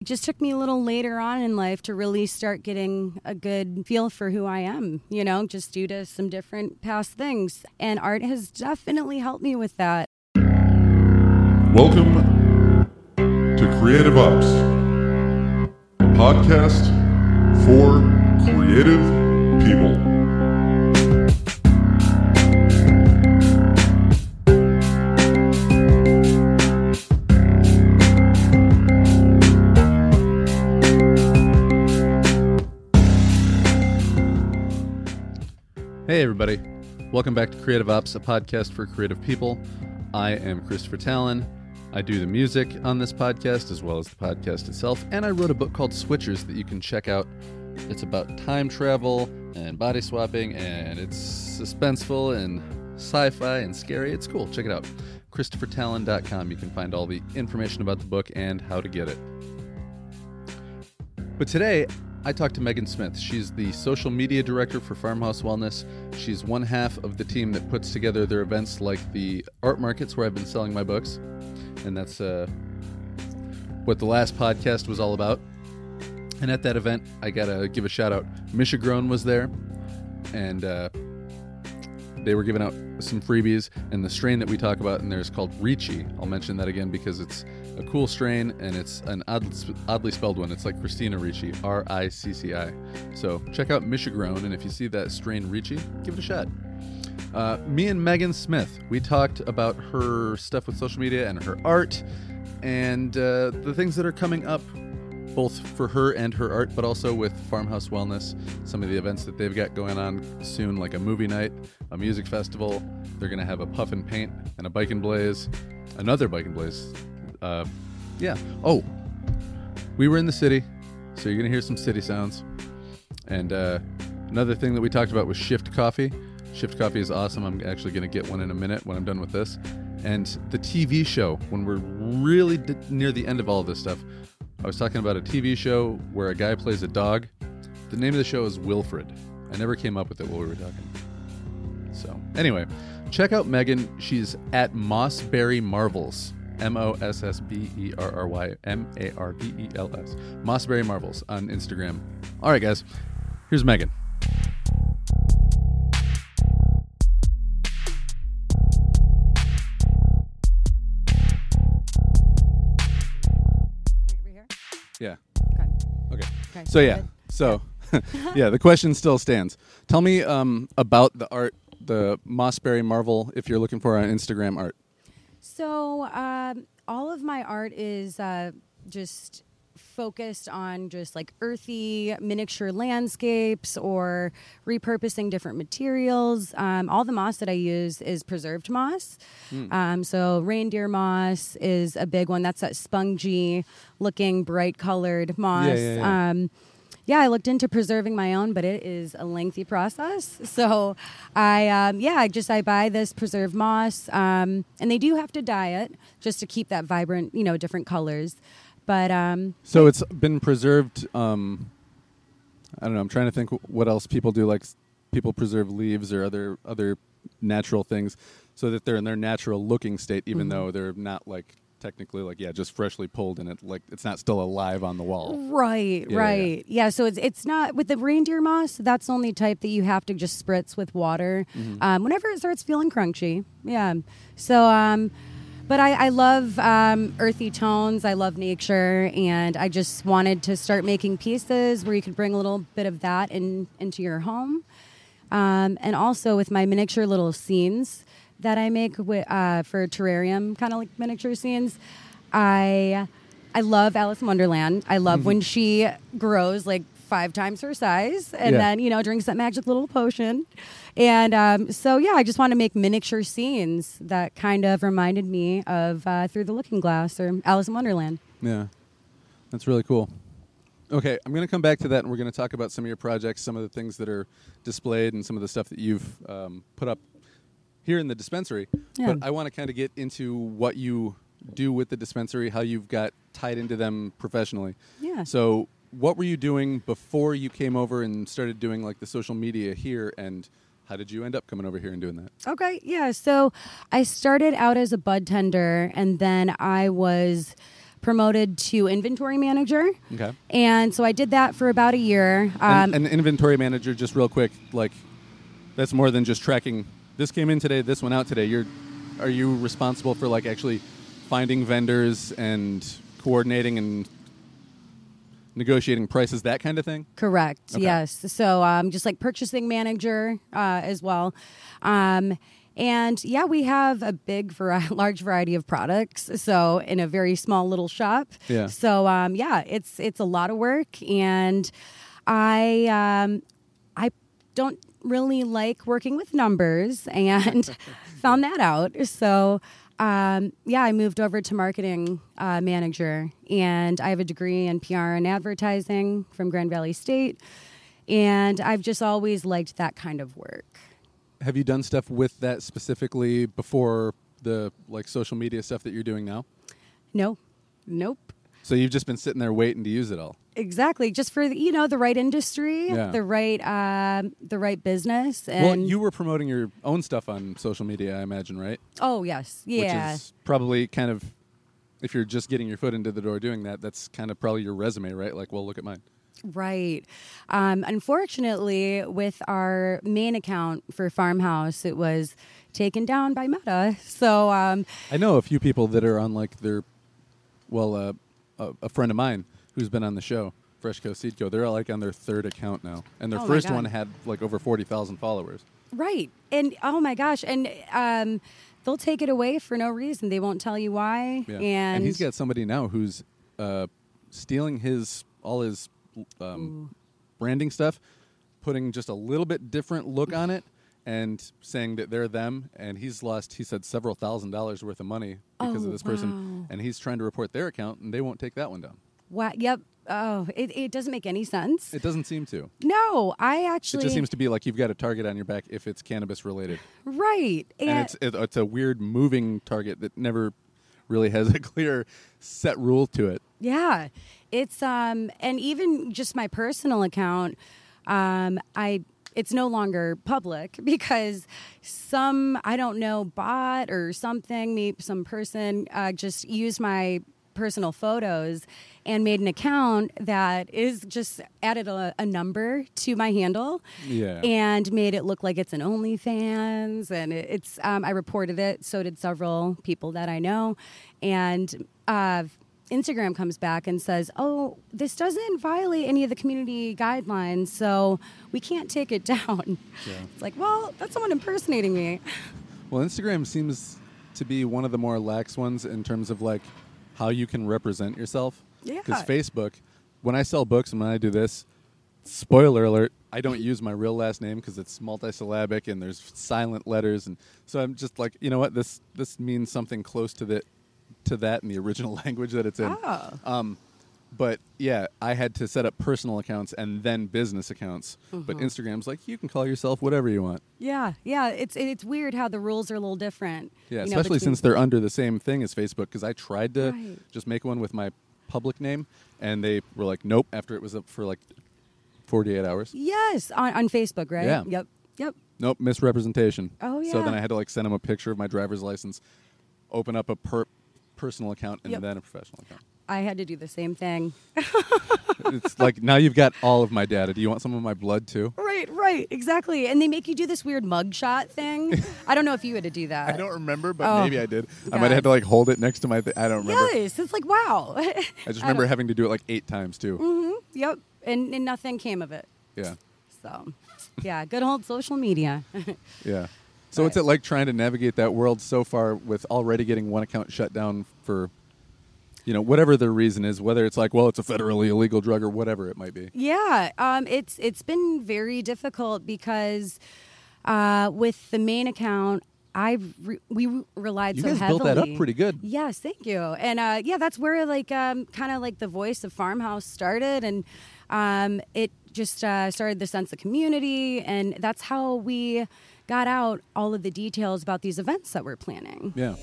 It just took me a little later on in life to really start getting a good feel for who I am, you know, just due to some different past things. And art has definitely helped me with that. Welcome to Creative Ops, podcast for creative people. Hey, everybody. Welcome back to Creative Ops, a podcast for creative people. I am Christopher Talon. I do the music on this podcast as well as the podcast itself, and I wrote a book called Switchers that you can check out. It's about time travel and body swapping, and it's suspenseful and sci fi and scary. It's cool. Check it out. ChristopherTalon.com. You can find all the information about the book and how to get it. But today, I talked to Megan Smith. She's the social media director for Farmhouse Wellness. She's one half of the team that puts together their events like the art markets where I've been selling my books. And that's uh, what the last podcast was all about. And at that event, I got to give a shout out. Mishagrown was there, and uh, they were giving out some freebies. And the strain that we talk about in there is called Ricci. I'll mention that again because it's a cool strain, and it's an oddly, oddly spelled one. It's like Christina Ricci, R I C C I. So check out Mishagrown, and if you see that strain Ricci, give it a shot. Uh, me and Megan Smith, we talked about her stuff with social media and her art, and uh, the things that are coming up, both for her and her art, but also with Farmhouse Wellness. Some of the events that they've got going on soon, like a movie night, a music festival. They're going to have a puff and paint and a bike and blaze, another bike and blaze uh, yeah. Oh, we were in the city, so you're gonna hear some city sounds. And uh, another thing that we talked about was Shift Coffee. Shift Coffee is awesome. I'm actually gonna get one in a minute when I'm done with this. And the TV show, when we're really d- near the end of all of this stuff, I was talking about a TV show where a guy plays a dog. The name of the show is Wilfred. I never came up with it while we were talking. So, anyway, check out Megan. She's at Mossberry Marvels. M O S S B E R R Y M A R V E L S. Mossberry Marvels on Instagram. All right, guys, here's Megan. Yeah. Okay. Okay. Okay. So yeah. So yeah, the question still stands. Tell me um, about the art, the Mossberry Marvel, if you're looking for on Instagram art. So, um, all of my art is uh, just focused on just like earthy miniature landscapes or repurposing different materials. Um, all the moss that I use is preserved moss. Hmm. Um, so, reindeer moss is a big one. That's that spongy looking, bright colored moss. yeah, yeah. Um, yeah, I looked into preserving my own, but it is a lengthy process. So I, um, yeah, I just I buy this preserved moss, um, and they do have to dye it just to keep that vibrant, you know, different colors. But um, So it's been preserved. Um, I don't know. I'm trying to think what else people do. Like people preserve leaves or other other natural things, so that they're in their natural looking state, even Mhm. though they're not like technically like yeah, just freshly pulled and it like it's not still alive on the wall. right, Yeah, yeah, right, yeah. So it's it's not with the reindeer moss. That's the only type that you have to just spritz with water Mm-hmm. um, whenever it starts feeling crunchy. Yeah. So um, but I, I love um, earthy tones. I love nature, and I just wanted to start making pieces where you could bring a little bit of that in into your home, um, and also with my miniature little scenes that I make with, uh, for terrarium, kind of like miniature scenes. I I love Alice in Wonderland. I love when she grows like five times her size, and Yeah. then you know drinks that magic little potion. And um, so yeah, I just want to make miniature scenes that kind of reminded me of uh, Through the Looking Glass or Alice in Wonderland. Yeah, that's really cool. Okay, I'm going to come back to that, and we're going to talk about some of your projects, some of the things that are displayed, and some of the stuff that you've um, put up here in the dispensary. Yeah. But I want to kind of get into what you do with the dispensary, how you've got tied into them professionally. Yeah. So, what were you doing before you came over and started doing like the social media here, and how did you end up coming over here and doing that? Okay, yeah. So I started out as a bud tender, and then I was promoted to inventory manager. Okay. And so I did that for about a year. Um, and inventory manager, just real quick, like that's more than just tracking. This came in today. This went out today. You're, are you responsible for like actually finding vendors and coordinating and negotiating prices, that kind of thing? Correct. Okay. Yes. So um, just like purchasing manager uh, as well. Um, and yeah, we have a big, vari- large variety of products. So in a very small little shop. Yeah. So um, yeah, it's it's a lot of work, and I um, I don't really like working with numbers, and found that out. So. Um, yeah, I moved over to marketing uh, manager, and I have a degree in PR and advertising from Grand Valley State, and I've just always liked that kind of work. Have you done stuff with that specifically before the like social media stuff that you're doing now? No, nope. So you've just been sitting there waiting to use it all. Exactly, just for the, you know the right industry, Yeah. the right um, the right business, and well, you were promoting your own stuff on social media, I imagine, right? oh yes, yeah, Which is probably kind of, if you're just getting your foot into the door doing that, that's kind of probably your resume, right? Like, well, look at mine. Right. Um, unfortunately, with our main account for Farmhouse, it was taken down by Meta. So, um, I know a few people that are on like their, well, uh, a, a friend of mine who's been on the show, Fresh Co Seed Co. They're like on their third account now, and their Oh my first God. one had like over forty thousand followers. right. And oh my gosh. And um, they'll take it away for no reason. They won't tell you why. Yeah. And, he's got somebody now who's uh, stealing his all his um, branding stuff, putting just a little bit different look on it, and saying that they're them. And he's lost, he said, several thousand dollars worth of money because Oh, of this person. wow. And he's trying to report their account, and they won't take that one down. Wow. Yep. Oh, it, it doesn't make any sense. It doesn't seem to. no, I actually. It just seems to be like you've got a target on your back if it's cannabis related, right. and it's it, it's a weird moving target that never really has a clear set rule to it. Yeah, it's um, and even just my personal account, um, I it's no longer public because some I don't know bot or something, maybe some person uh, just used my personal photos and made an account that is just added a, a number to my handle Yeah. and made it look like it's an OnlyFans, and it, it's. Um, I reported it. So did several people that I know, and uh, Instagram comes back and says, "Oh, this doesn't violate any of the community guidelines, so we can't take it down." Yeah. It's like, well, that's someone impersonating me. Well, Instagram seems to be one of the more lax ones in terms of like how you can represent yourself. Yeah. Because Facebook, when I sell books and when I do this, spoiler alert, I don't use my real last name because it's multisyllabic and there's silent letters, and so I'm just like, you know what, this this means something close to the to that in the original language that it's in. Oh. Um, but yeah, I had to set up personal accounts and then business accounts. But Mm-hmm. Instagram's like you can call yourself whatever you want. Yeah, yeah. It's it's weird how the rules are a little different. Yeah, know, especially between- since they're under the same thing as Facebook. Because I tried to Right. just make one with my public name, and they were like, "Nope." After it was up for like forty-eight hours. Yes, on, on Facebook, right? Yeah. Yep. Yep. Nope, misrepresentation. Oh, yeah. So then. I had to like send them a picture of my driver's license, open up a per- personal account, and Yep. then a professional account. I had to do the same thing. it's like now you've got all of my data. Do you want some of my blood too? Right, right, exactly. And they make you do this weird mugshot thing. I don't know if you had to do that. I don't remember, but Oh, maybe I did. I might have had to like hold it next to my. Th- I don't remember. Yes, it's like wow. I just remember having to do it like eight times too. hmm Yep, and, and nothing came of it. Yeah. So, yeah, good old social media. Yeah. So what's it like trying to navigate that world so far with already getting one account shut down for, you know, whatever the reason is, whether it's like, well, it's a federally illegal drug or whatever it might be. yeah, um, it's it's been very difficult because uh, with the main account, I re- we re- relied You so guys heavily. built that up pretty good. Yes, thank you. And uh, yeah, that's where like um, kind of like the voice of Farmhouse started, and um, it just uh, started the sense of community, and that's how we got out all of the details about these events that we're planning. Yeah.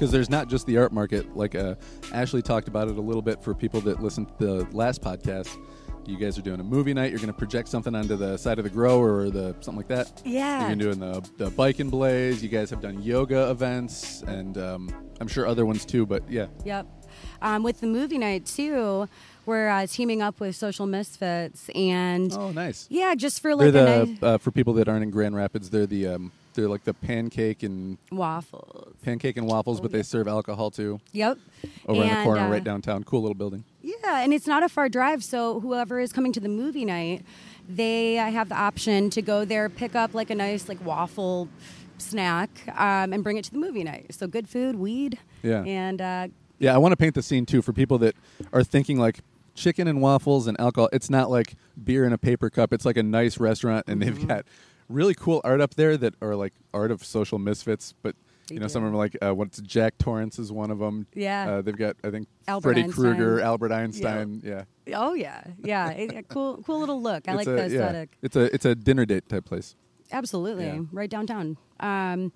Because there's not just the art market. Like uh, Ashley talked about it a little bit for people that listened to the last podcast. You guys are doing a movie night. You're going to project something onto the side of the grow or the something like that. Yeah. You're doing the the bike and blaze. You guys have done yoga events, and um, I'm sure other ones too. But yeah, Yep. Um, with the movie night too, we're uh, teaming up with Social Misfits, and oh nice. yeah, just for like the a nice uh, for people that aren't in Grand Rapids. They're the um, they're like the pancake and waffles. pancake and waffles, but they serve alcohol too. Yep. Over in the corner, uh, right downtown. Cool little building. Yeah, and it's not a far drive, so whoever is coming to the movie night, they have the option to go there, pick up like a nice like waffle snack, um, and bring it to the movie night. So good food, weed, Yeah. and uh, Yeah, I want to paint the scene too for people that are thinking like chicken and waffles and alcohol. It's not like beer in a paper cup. It's like a nice restaurant, and Mm-hmm. they've got really cool art up there that are like art of social misfits. But you know, do. some of them are like uh, what's Jack Torrance is one of them. Yeah. uh, they've got I think Albert Freddy Einstein. Krueger, Albert Einstein. Yeah, oh yeah, yeah, it, a cool, cool little look. I It's like a, the yeah. aesthetic. It's a it's a dinner date type place. Absolutely, Yeah. right downtown. Um,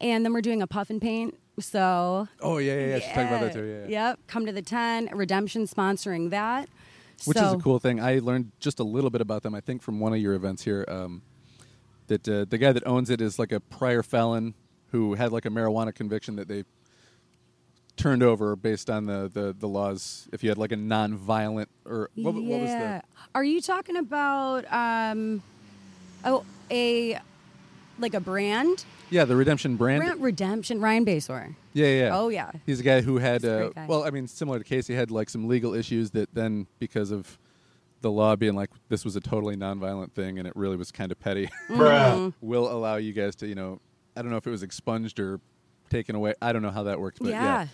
and then we're doing a puff and paint. So Oh yeah, yeah, yeah. She's talking about that too. Yeah, yeah. Yep. Come to the ten. Redemption sponsoring that. which is a cool thing. I learned just a little bit about them. I think from one of your events here. Um, that uh, the guy that owns it is like a prior felon who had like a marijuana conviction that they turned over based on the, the, the laws. If you had like a non-violent or what, what was yeah. the Are you talking about um, oh a like a brand? yeah the redemption brand? Brand Redemption. Ryan Basor. Yeah, yeah. yeah. Oh, yeah. He's a guy who had, uh, guy. well, I mean, similar to Casey, had like some legal issues that then, because of the law being like this was a totally nonviolent thing and it really was kind of petty, Mm-hmm. will allow you guys to, you know, I don't know if it was expunged or taken away. I don't know how that works, but yeah. Yeah.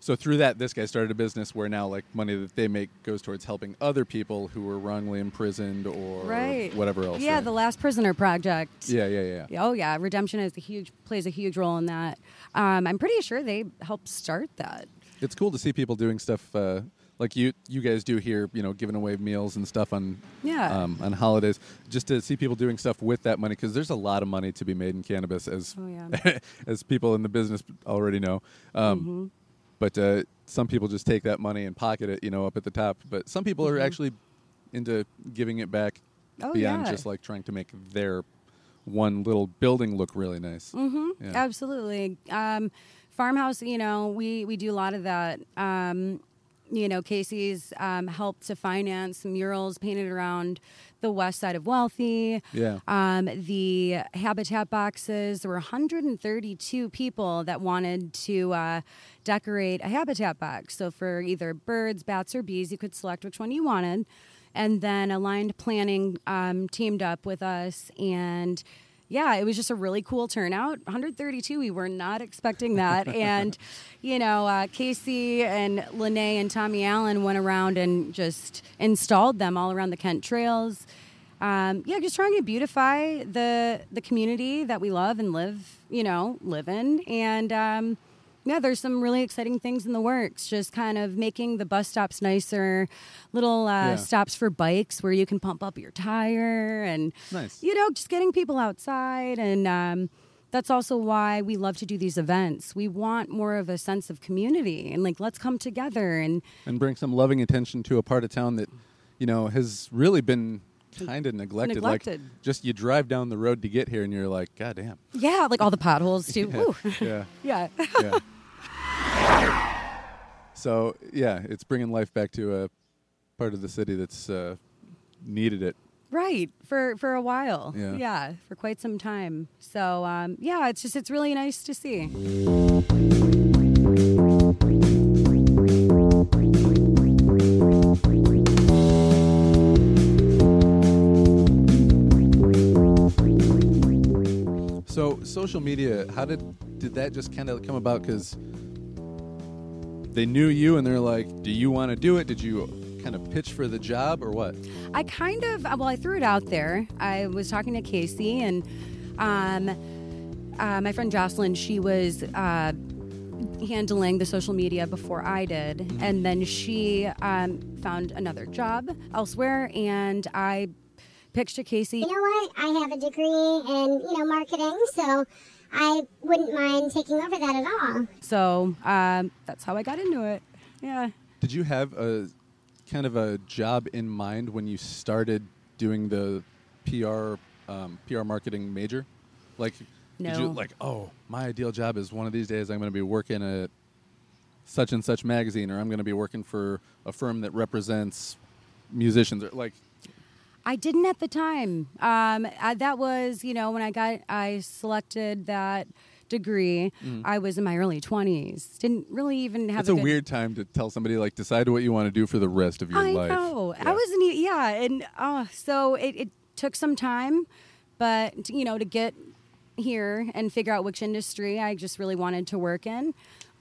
So through that, this guy started a business where now, like, money that they make goes towards helping other people who were wrongly imprisoned or Right. whatever else. Yeah, the Last Prisoner Project. yeah, yeah, yeah, yeah. Oh yeah, Redemption is a huge plays a huge role in that. Um, I'm pretty sure they helped start that. it's cool to see people doing stuff uh, like you you guys do here. You know, giving away meals and stuff on Yeah. um, on holidays. Just to see people doing stuff with that money because there's a lot of money to be made in cannabis, as Oh, yeah. as people in the business already know. Um, Mm-hmm. But uh, some people just take that money and pocket it, you know, up at the top. But some people are actually into giving it back Mm-hmm. Oh, beyond yeah. just like trying to make their one little building look really nice. hmm Yeah. Absolutely. Um, farmhouse, you know, we, we do a lot of that. Um, you know, Casey's um, helped to finance murals painted around the west side of Wealthy. Yeah. Um, the habitat boxes, there were 132 people that wanted to uh, decorate a habitat box. So for either birds, bats, or bees, you could select which one you wanted. And then Aligned Planning um, teamed up with us and yeah, it was just a really cool turnout. 132, we were not expecting that. and, you know, uh, Casey and Lene and Tommy Allen went around and just installed them all around the Kent trails. Um, yeah, just trying to beautify the the community that we love and live, you know, live in. And um, yeah, there's some really exciting things in the works. Just kind of making the bus stops nicer, little uh, Yeah. stops for bikes where you can pump up your tire and Nice. you know, just getting people outside. And um, that's also why we love to do these events. We want more of a sense of community and like, let's come together. And and bring some loving attention to a part of town that you know has really been kind of neglected. Neglected. Like just you drive down the road to get here, and you're like, God damn. yeah, like all the potholes too. Yeah, yeah. yeah. so yeah, it's bringing life back to a part of the city that's uh, needed it. Right for for a while. Yeah. for quite some time. So um, yeah, it's just it's really nice to see. So social media, how did did that just kind of come about? Because they knew you, and they're like, "Do you want to do it?" Did you kind of pitch for the job, or what? I kind of well, I threw it out there. I was talking to Casey and um, uh, my friend Jocelyn. She was. Uh, handling the social media before I did, and then she um, found another job elsewhere, and I pitched to Casey. You know what? I have a degree in, you know, marketing, so I wouldn't mind taking over that at all. So um, that's how I got into it. Yeah. Did you have a kind of a job in mind when you started doing the PR um, PR marketing major? Like, did you No. like, oh, my ideal job is one of these days I'm going to be working at such and such magazine, or I'm going to be working for a firm that represents musicians, or like, I didn't at the time. Um, I, that was, you know, when I got, I selected that degree. I was in my early twenties. Didn't really even have. it's a good- weird time to tell somebody like decide what you want to do for the rest of your I life. know. Yeah. I wasn't. Yeah, and uh, so it, it took some time, but you know, to get here and figure out which industry I just really wanted to work in.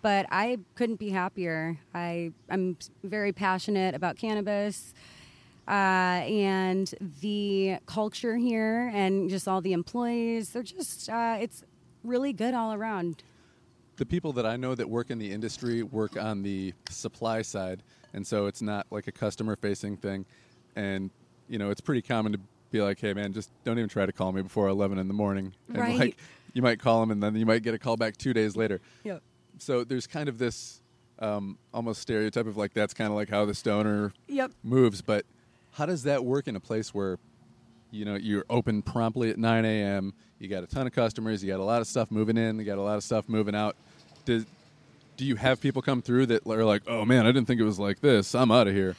But I couldn't be happier. I I'm very passionate about cannabis. Uh, and the culture here and just all the employees they're just uh, it's really good all around the people that I know that work in the industry work on the supply side, and so it's not like a customer facing thing. And you know, it's pretty common to be like, "Hey, man, just don't even try to call me before eleven in the morning." And Right. like, you might call them, and then you might get a call back two days later. yeah So there's kind of this um, almost stereotype of like that's kind of like how the stoner yep moves. But how does that work in a place where you know you're open promptly at 9 a.m. You got a ton of customers. You got a lot of stuff moving in. You got a lot of stuff moving out. Does do you have people come through that are like, oh man, I didn't think it was like this. I'm out of here.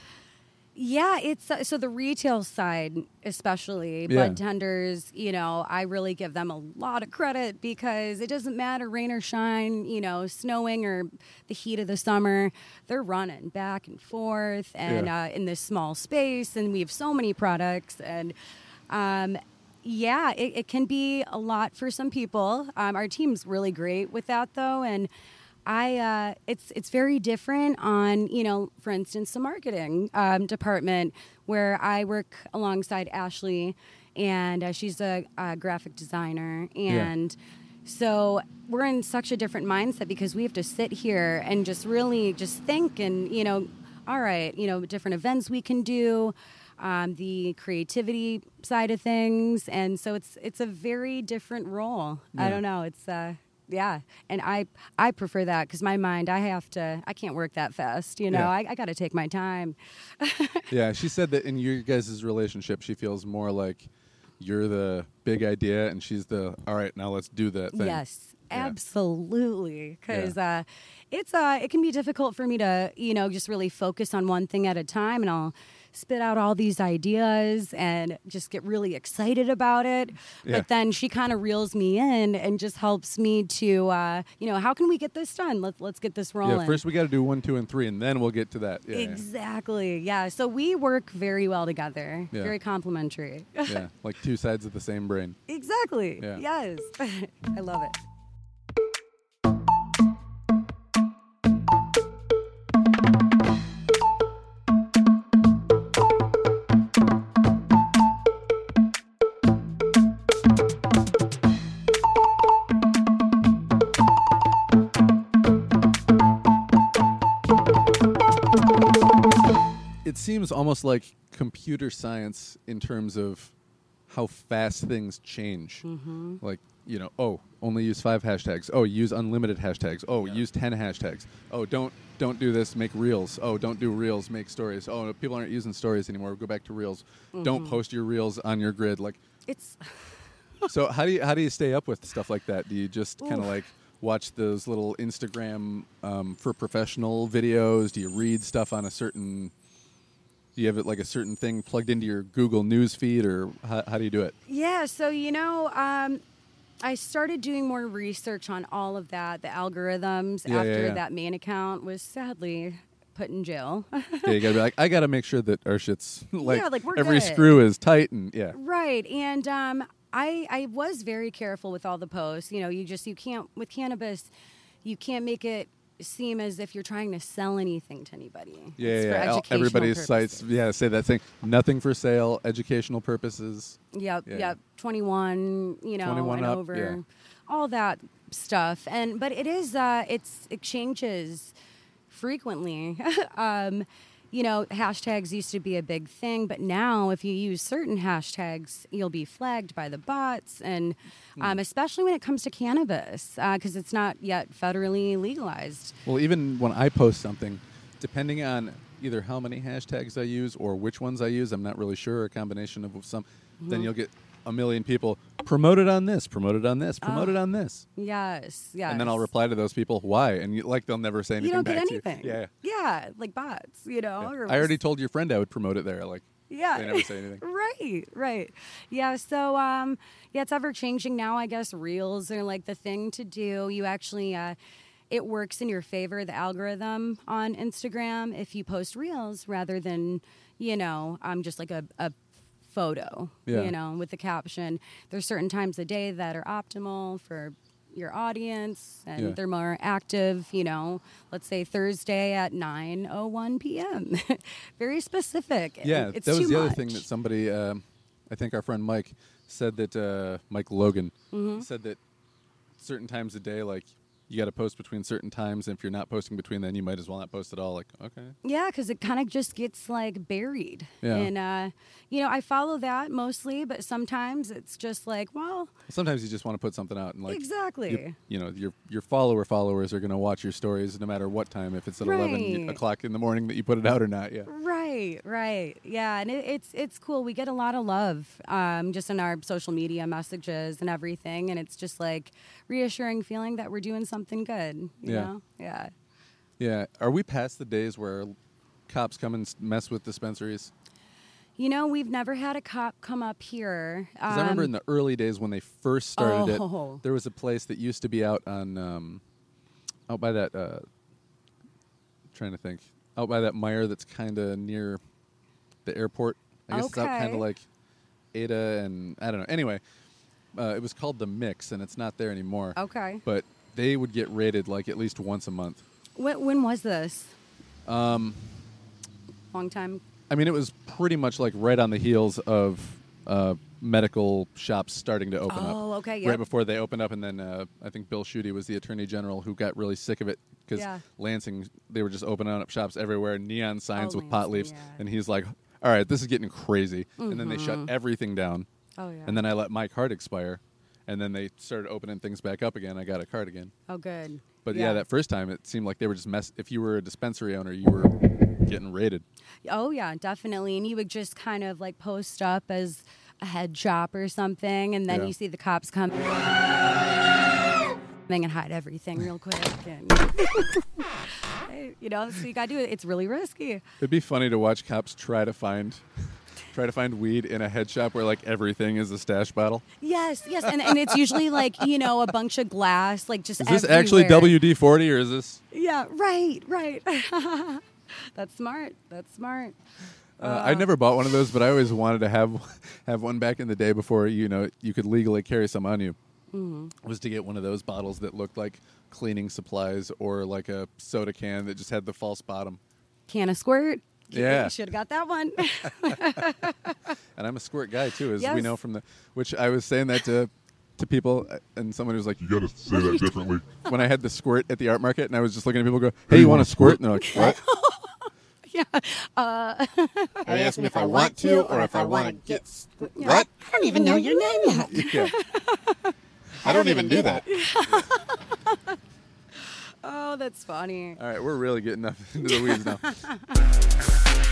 Yeah, it's uh, so the retail side, especially Yeah. bud tenders. You know, I really give them a lot of credit because it doesn't matter rain or shine. You know, snowing or the heat of the summer, they're running back and forth and Yeah. uh, in this small space, and we have so many products and. Um, yeah, it, it can be a lot for some people. Um, our team's really great with that, though, and I uh, it's it's very different on you know, for instance, the marketing um, department where I work alongside Ashley, and uh, she's a, a graphic designer, and so we're in such a different mindset because we have to sit here and just really just think and you know, all right, you know, different events we can do. Um, the creativity side of things, and so it's it's a very different role. I don't know. It's uh, yeah, and I I prefer that because my mind I have to I can't work that fast. You know, Yeah. I, I got to take my time. Yeah, she said that in your guys' relationship, she feels more like you're the big idea, and she's the all right. Now let's do that thing. Yes, Yeah. absolutely. Because uh, it's uh, it can be difficult for me to you know just really focus on one thing at a time, and I'll spit out all these ideas and just get really excited about it. Yeah. But then she kind of reels me in and just helps me to uh, you know how can we get this done? Let's let's get this rolling. Yeah, first we got to do one, two, and three, and then we'll get to that. Yeah. Exactly. Yeah. So we work very well together. Yeah. Very complementary. yeah, like two sides of the same brain. exactly. Yeah. Yes. I love it. Seems almost like computer science in terms of how fast things change. Mm-hmm. Like, you know, oh, only use five hashtags. Oh, use unlimited hashtags. Oh, use ten hashtags. Oh, don't don't do this. Make reels. Oh, don't do reels. Make stories. Oh, people aren't using stories anymore. Go back to reels. Mm-hmm. Don't post your reels on your grid. Like, It's so how do you how do you stay up with stuff like that? Do you just kind of like watch those little Instagram um, for professional videos? Do you read stuff on a certain? Do you have it like a certain thing plugged into your Google News feed, or how, how do you do it? Yeah, so you know, um, I started doing more research on all of that, the algorithms Yeah, yeah, after yeah. that main account was sadly put in jail. Yeah, you gotta be like, I gotta make sure that our shit's like, Yeah, like, every good. screw is tight and yeah. right, and um, I I was very careful with all the posts. You know, you just you can't with cannabis, you can't make it seem as if you're trying to sell anything to anybody. Yeah, It's for yeah. All- educational Everybody's sites, yeah, say that thing. Nothing for sale, educational purposes. Yep, Yeah. yep. Twenty one, you know, 21 and up, over, yeah. all that stuff. And but it is, uh, it's it changes frequently. um, you know, hashtags used to be a big thing, but now if you use certain hashtags, you'll be flagged by the bots, and Hmm. um, especially when it comes to cannabis, because it's not yet federally legalized. Well, even when I post something, depending on either how many hashtags I use or which ones I use, I'm not really sure, a combination of some, then Mm-hmm. you'll get a million people promote it on this, promote it on this, promote it on this. Yes, yes. And then I'll reply to those people, why? And you, like they'll never say anything You don't back get to you. anything. Yeah. yeah, like bots. You know. yeah. I already told your friend I would promote it there. Like, Yeah. they never say anything. right, right. Yeah, so um yeah, it's ever changing now, I guess reels are like the thing to do. You actually uh it works in your favor, the algorithm on Instagram, if you post reels rather than, you know, um just like a, a photo, Yeah. you know, with the caption. There's certain times a day that are optimal for your audience and Yeah. they're more active, you know, let's say Thursday at 9:01 p.m. Very specific. Yeah, it's that was the other thing that somebody, um, I think our friend Mike said that uh, Mike Logan Mm-hmm. said that certain times a day, like you got to post between certain times. And if you're not posting between then, you might as well not post at all. Like, okay, Yeah, because it kind of just gets like buried. Yeah. And, uh, you know, I follow that mostly, but sometimes it's just like, well, sometimes you just want to put something out and like exactly. you, you know your your follower followers are going to watch your stories no matter what time if it's at 11 o'clock in the morning that you put it out or not yeah Right, right, yeah, and it, it's it's cool. We get a lot of love um, just in our social media messages and everything, and it's just like reassuring feeling that we're doing something good. You Yeah. know? yeah. yeah are we past the days where cops come and mess with dispensaries You know, we've never had a cop come up here. Because I remember Um, in the early days when they first started Oh. it, there was a place that used to be out on, um, out by that. Uh, trying to think, out by that Meijer that's kind of near the airport. I guess it's out kind of like Ada and I don't know. Anyway, uh, it was called the Mix, and it's not there anymore. Okay. But they would get raided like at least once a month. When, when was this? Um, Long time. I mean, it was pretty much like right on the heels of uh, medical shops starting to open up. Oh, okay, Right before they opened up, and then uh, I think Bill Schuette was the attorney general who got really sick of it because Yeah. Lansing they were just opening up shops everywhere, neon signs Oh, with pot leaves, yeah. and he's like, "All right, this is getting crazy." And then they shut everything down. Oh, yeah. And then I let my card expire, and then they started opening things back up again. I got a card again. Oh, good. But yeah, that first time it seemed like they were just mess. If you were a dispensary owner, you were getting raided. Oh yeah, definitely. And you would just kind of like post up as a head shop or something, and then Yeah. you see the cops come and hide everything real quick. And you know, so you gotta do it. It's really risky. It'd be funny to watch cops try to find try to find weed in a head shop where like everything is a stash bottle. Yes, yes, and, and it's usually like you know a bunch of glass, like just Is this actually. WD forty or is this? Yeah, right, right. That's smart. That's smart. Uh, I never bought one of those, but I always wanted to have have one back in the day before you know you could legally carry some on you. Mm-hmm. Was to get one of those bottles that looked like cleaning supplies or like a soda can that just had the false bottom. Can of squirt. Yeah. You should have got that one. And I'm a squirt guy too, as we know from the. Which I was saying that to to people, uh, and someone was like, You gotta say that differently. when I had the squirt at the art market, and I was just looking at people, go, "Hey, you want a squirt?" And they're like, "What?" yeah. Uh, They ask me if I want to or if I want to get. s- Yeah. What? I don't even know your name yet. yeah. I don't even do that. Oh, that's funny. All right, we're really getting up into the weeds now.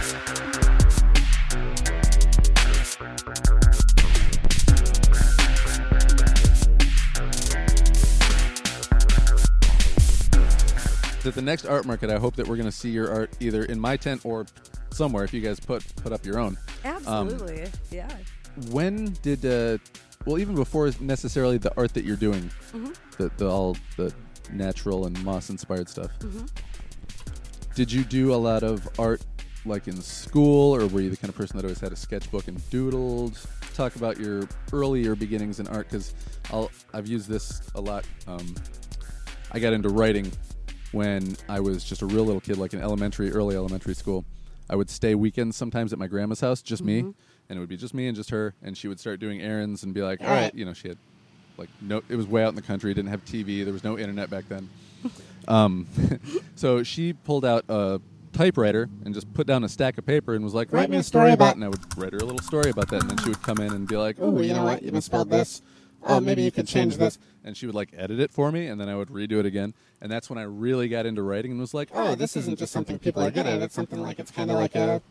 At the next art market, I hope that we're going to see your art either in my tent or somewhere. If you guys put put up your own, Absolutely. yeah. when did uh, well even before necessarily the art that you're doing, the, the all the natural and moss inspired stuff. Did you do a lot of art like in school, or were you the kind of person that always had a sketchbook and doodled? Talk about your earlier beginnings in art, because I'll I've used this a lot. Um, I got into writing when I was just a real little kid, like in elementary, early elementary school. I would stay weekends sometimes at my grandma's house, just me, and it would be just me and just her. And she would start doing errands and be like, "All right," you know, she had like no. It was way out in the country, didn't have TV, there was no internet back then. um, so she pulled out a typewriter and just put down a stack of paper and was like, Write "Write me me a story about," about- and I would write her a little story about that, and then she would come in and be like, Oh, you know what? You misspelled this. Oh, maybe you could change this. and she would like edit it for me, and then I would redo it again, and that's when I really got into writing and was like, Oh, this isn't just something people are good at. It's something like it's kind of like a,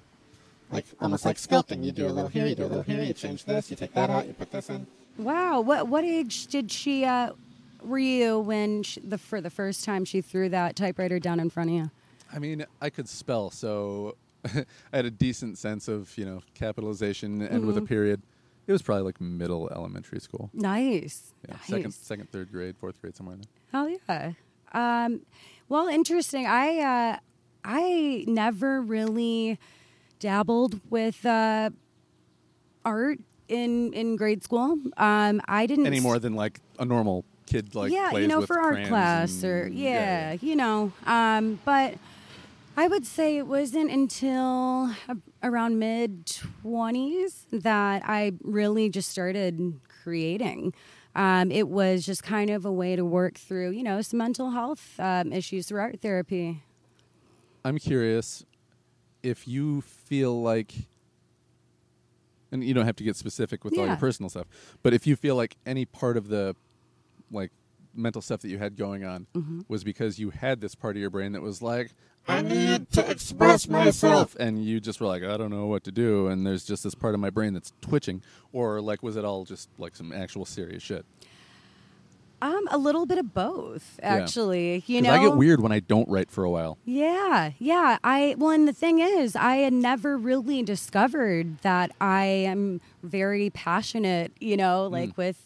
like almost like sculpting. You do a little here, you do a little here, you change this, you take that out, you put this in. Wow. What what age did she? Uh, were you when she, the for the first time she threw that typewriter down in front of you? I mean, I could spell, so I had a decent sense of you know capitalization and with a period. It was probably like middle elementary school. Nice. Yeah, nice. second, second, third grade, fourth grade, somewhere in there. Hell yeah. Um, well, interesting. I uh, I never really dabbled with uh, art in in grade school. Um, I didn't Any more than like a normal kid like yeah, you know, for art class and- or yeah, you know. Um, but I would say it wasn't until around mid twenties that I really just started creating. Um, it was just kind of a way to work through, you know, some mental health um, issues through art therapy. I'm curious if you feel like, and you don't have to get specific with all your personal stuff, but if you feel like any part of the like mental stuff that you had going on Mm-hmm. was because you had this part of your brain that was like, I need to express myself. and you just were like, I don't know what to do, and there's just this part of my brain that's twitching, or like, was it all just like some actual serious shit? Um, a little bit of both, Yeah. actually. You 'Cause know, I get weird when I don't write for a while. Yeah, yeah. I well, and the thing is, I had never really discovered that I am very passionate. You know, like with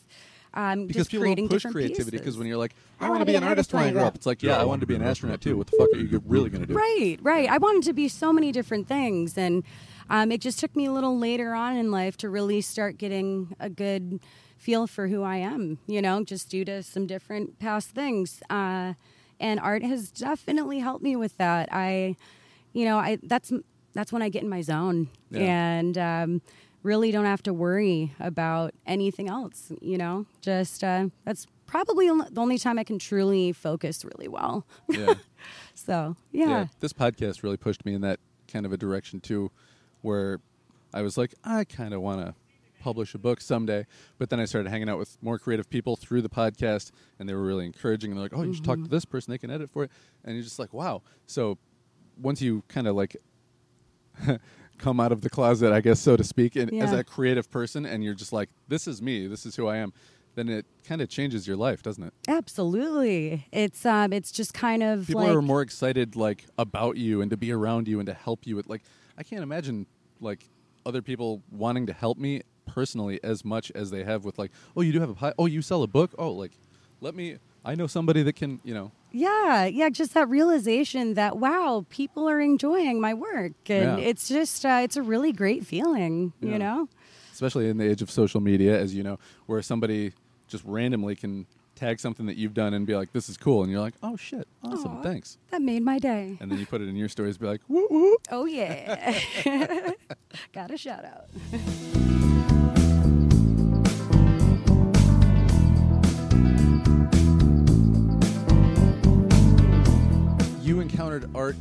um, Mm. Because just people creating push creativity. Because when you're like, I want to be an artist when I grow up. it's like, yeah, I wanted to be an astronaut too. What the fuck are you really gonna do? Right, right. I wanted to be so many different things, and um, it just took me a little later on in life to really start getting a good feel for who I am. You know, just due to some different past things, uh, and art has definitely helped me with that. I, you know, I that's that's when I get in my zone Yeah. and. Um, Really don't have to worry about anything else, you know. Just uh, that's probably the only time I can truly focus really well. Yeah. So yeah. yeah, This podcast really pushed me in that kind of a direction too, where I was like, I kind of want to publish a book someday. But then I started hanging out with more creative people through the podcast, and they were really encouraging. And they're like, "Oh, you should talk to this person; they can edit for it." And you're just like, "Wow!" So once you kind of like come out of the closet, I guess, so to speak, and as a creative person, and you're just like, "This is me. This is who I am." Then it kind of changes your life, doesn't it? Absolutely. It's um it's just kind of people like are more excited like about you and to be around you and to help you with like i can't imagine like other people wanting to help me personally as much as they have with like oh you do have a pie oh you sell a book oh like let me i know somebody that can you know yeah, yeah, just that realization that wow, people are enjoying my work and Yeah. it's just uh, it's a really great feeling, Yeah. you know? especially in the age of social media as you know where somebody just randomly can tag something that you've done and be like this is cool and you're like oh shit awesome Aw. thanks That made my day. and then you put it in your stories be like woo woo Oh yeah. Got a shout out. You encountered art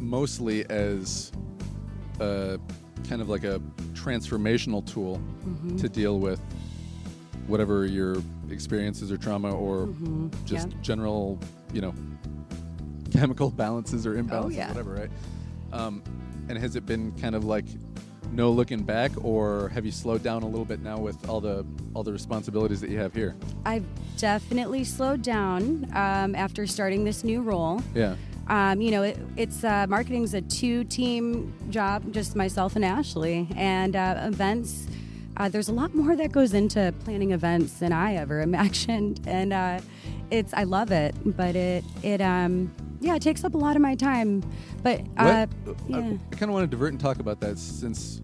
mostly as a kind of like a transformational tool Mm-hmm. to deal with whatever your experiences or trauma or just yeah. general, you know, chemical balances or imbalances, Oh, yeah. whatever, right? Um, and has it been kind of like no looking back, or have you slowed down a little bit now with all the all the responsibilities that you have here? I've definitely slowed down um, after starting this new role. Yeah. Um, you know, it, it's uh, marketing's a two-team job, just myself and Ashley, and uh, events. Uh, there's a lot more that goes into planning events than I ever imagined, and uh, it's I love it, but it it um yeah it takes up a lot of my time. But uh, yeah. I, I kind of want to divert and talk about that since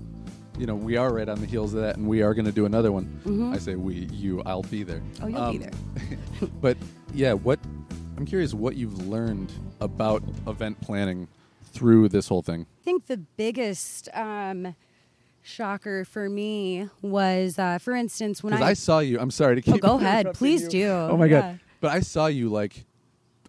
you know we are right on the heels of that, and we are going to do another one. I say we, you, I'll be there. Mm-hmm. Oh, you'll be there. but yeah, what I'm curious what you've learned about event planning through this whole thing. I think the biggest um, shocker for me was, uh, for instance, when I, I saw you. I'm sorry to oh, go ahead, please you. do. Oh my Yeah. god! But I saw you like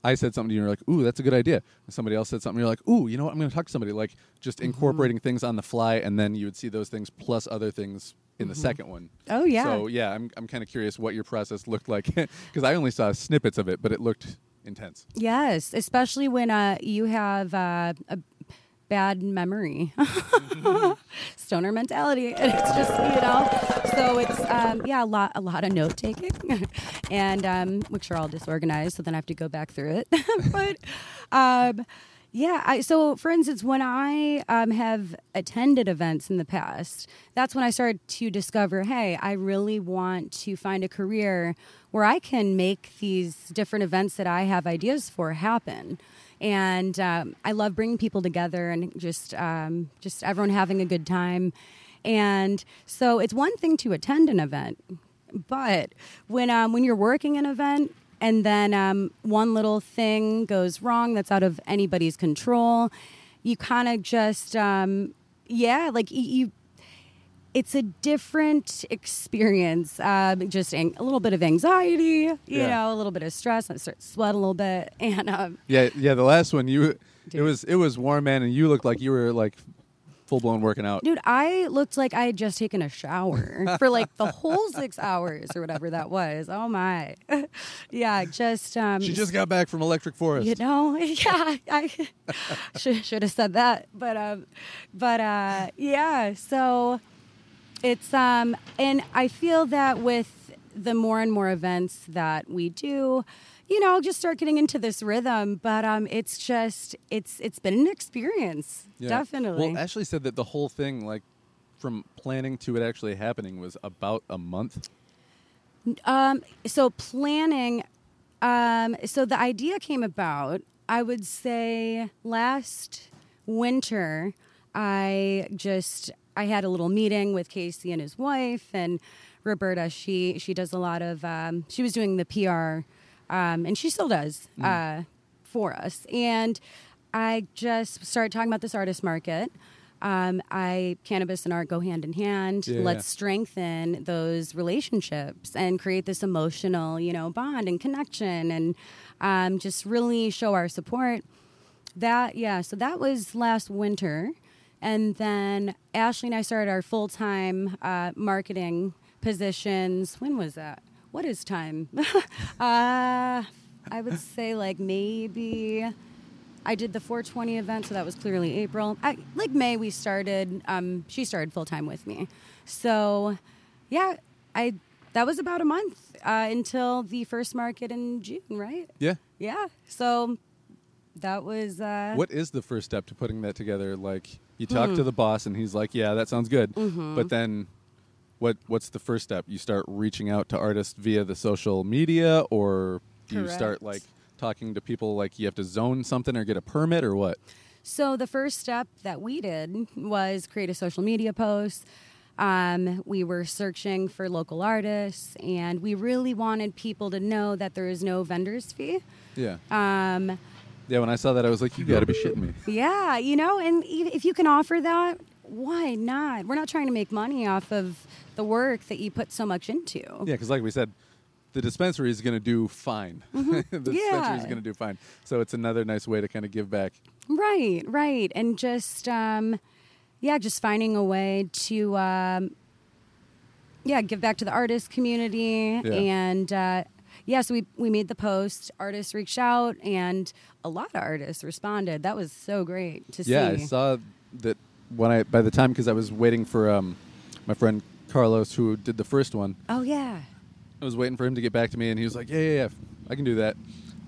I said something to you, and you're like, "Ooh, that's a good idea." And somebody else said something, you're like, "Ooh, you know what? I'm going to talk to somebody." Like just Mm-hmm. incorporating things on the fly, and then you would see those things plus other things in the second one. Oh, yeah. So yeah, I'm I'm kind of curious what your process looked like because I only saw snippets of it, but it looked intense. Yes, especially when uh, you have uh, a bad memory, stoner mentality, and it's just you know. So it's um, yeah, a lot, a lot of note taking, and um, which are all disorganized. So then I have to go back through it. but um, yeah, I, so for instance, when I um, have attended events in the past, that's when I started to discover, hey, I really want to find a career where I can make these different events that I have ideas for happen. And um, I love bringing people together and just um, just everyone having a good time. And so it's one thing to attend an event, but when um, when you're working an event and then um, one little thing goes wrong that's out of anybody's control, you kind of just um, yeah, like you. It's a different experience. Um, just a little bit of anxiety, you Yeah. know, a little bit of stress. I start sweat a little bit, and um, Yeah, yeah. The last one, you it was it was warm, man, and you looked like you were like full blown working out. Dude, I looked like I had just taken a shower for like the whole six hours or whatever that was. Oh my, yeah, just um, She just got back from Electric Forest. you know, yeah, I should should have said that, but um, but uh, yeah, so it's um, and I feel that with the more and more events that we do. You know, I'll just start getting into this rhythm, but um, it's just it's it's been an experience, Yeah. definitely. Well, Ashley said that the whole thing, like from planning to it actually happening, was about a month. Um, so planning. Um, so the idea came about. I would say last winter. I just I had a little meeting with Casey and his wife and Roberta. She she does a lot of. Um, she was doing the PR, um, and she still does uh, for us. And I just started talking about this artist market. Um, I cannabis and art go hand in hand. Yeah. Let's strengthen those relationships and create this emotional, you know, bond and connection, and um, just really show our support. That yeah, so that was last winter, and then Ashley and I started our full time uh, marketing positions. When was that? What is time? uh, I would say like maybe. I did the 420 event, so that was clearly April. I, like May, we started. Um, she started full time with me, so yeah, I that was about a month uh, until the first market in June, right? Yeah. Yeah. So that was uh, What is the first step to putting that together? Like you talk to the boss, and he's like, "Yeah, that sounds good," but then. What, what's the first step? You start reaching out to artists via the social media, or do you start like talking to people like you have to zone something or get a permit or what? So the first step that we did was create a social media post. Um, we were searching for local artists, and we really wanted people to know that there is no vendors fee. Yeah. Um, Yeah, when I saw that, I was like, "You got to be shitting me!" yeah, you know, and if you can offer that, why not? We're not trying to make money off of the work that you put so much into. Yeah, because like we said, the dispensary is going to do fine. the dispensary is going to do fine. So it's another nice way to kind of give back. Right, right. And just, um, yeah, just finding a way to, um, yeah, give back to the artist community. Yeah. And, uh, yeah, so we, we made the post. Artists reached out, and a lot of artists responded. That was so great to Yeah, see. Yeah, I saw that when I by the time because I was waiting for um, my friend Carlos who did the first one. oh, yeah. I was waiting for him to get back to me, and he was like, "Yeah, yeah, yeah, I can do that."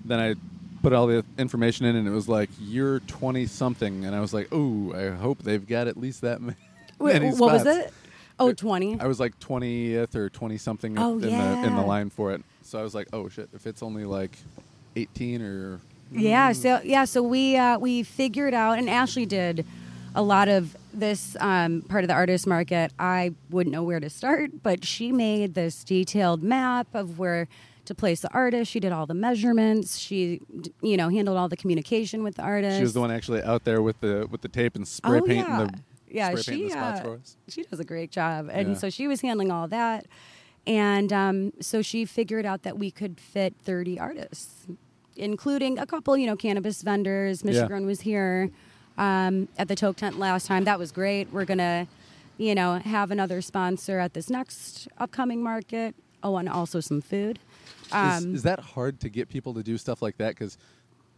Then I put all the information in, and it was like, "You're 20 something," and I was like, "Oh, I hope they've got at least that Wait, many what was it? Oh, 20. I was like 20th or 20 something Oh, in the in the line for it. So I was like, "Oh shit! If it's only like 18 or Yeah, so yeah, so we uh, we figured out, and Ashley did a lot of this um, part of the artist market. I wouldn't know where to start, but she made this detailed map of where to place the artist. She did all the measurements. She, you know, handled all the communication with the artist. She was the one actually out there with the with the tape and spray oh, painting yeah. the yeah, spray she painting the spots uh, for us. she does a great job, and Yeah. so she was handling all that, and um, so she figured out that we could fit thirty artists including a couple, you know, cannabis vendors. Michigan was here um, at the Toke Tent last time. That was great. We're gonna, you know, have another sponsor at this next upcoming market. Oh, and also some food. is, Um, is that hard to get people to do stuff like that? Because,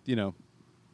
you know,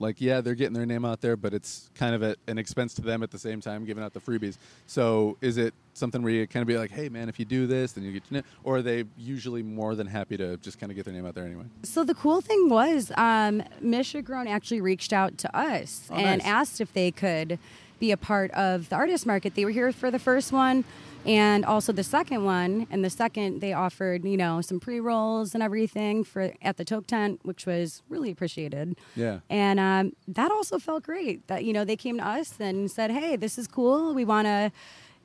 like yeah, they're getting their name out there, but it's kind of at an expense to them at the same time, giving out the freebies. So is it something where you kind of be like, hey man, if you do this, then you get your name, or are they usually more than happy to just kind of get their name out there anyway? So the cool thing was, um, Michigan actually reached out to us Oh, and nice. asked if they could be a part of the artist market. They were here for the first one and also the second one. And the second, they offered you know some pre rolls and everything for at the Toke tent, which was really appreciated. Yeah. And um, that also felt great. That you know they came to us and said, "Hey, this is cool. We want to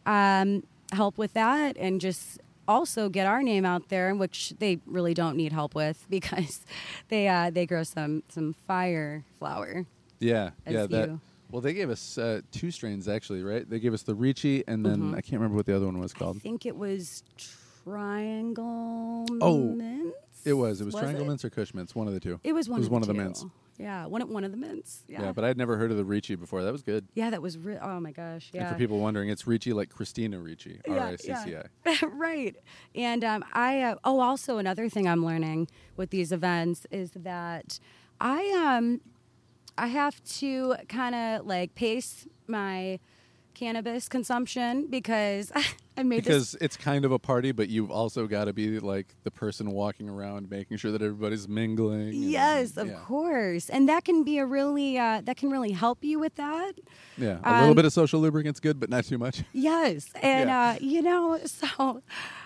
um, help with that and just." Also, get our name out there, which they really don't need help with because they uh, they grow some some fire flower. Yeah, As yeah. That. Well, they gave us uh, two strains actually, right? They gave us the Ricci, and then Mm-hmm. I can't remember what the other one was called. I think it was triangle. Oh, mints? It was. It was, Was Triangle it? Mints or Kush Mints, one of the two. It was one. It was of one the of the mints. Yeah, one of one of the mints. Yeah, Yeah, but I'd never heard of the Ricci before. That was good. yeah, that was re- oh my gosh. Yeah. And for people wondering, it's Ricci like Christina Ricci, R I C C I. right. And um, I uh, oh, also another thing I'm learning with these events is that I um I have to kind of like pace my cannabis consumption because I made Because this. it's kind of a party, but you've also got to be like the person walking around, making sure that everybody's mingling. and- Yes, of yeah. course, and that can be a really uh, that can really help you with that. Yeah, a little Um, bit of social lubricant's good, but not too much. Yes, and Yeah. uh, you know, so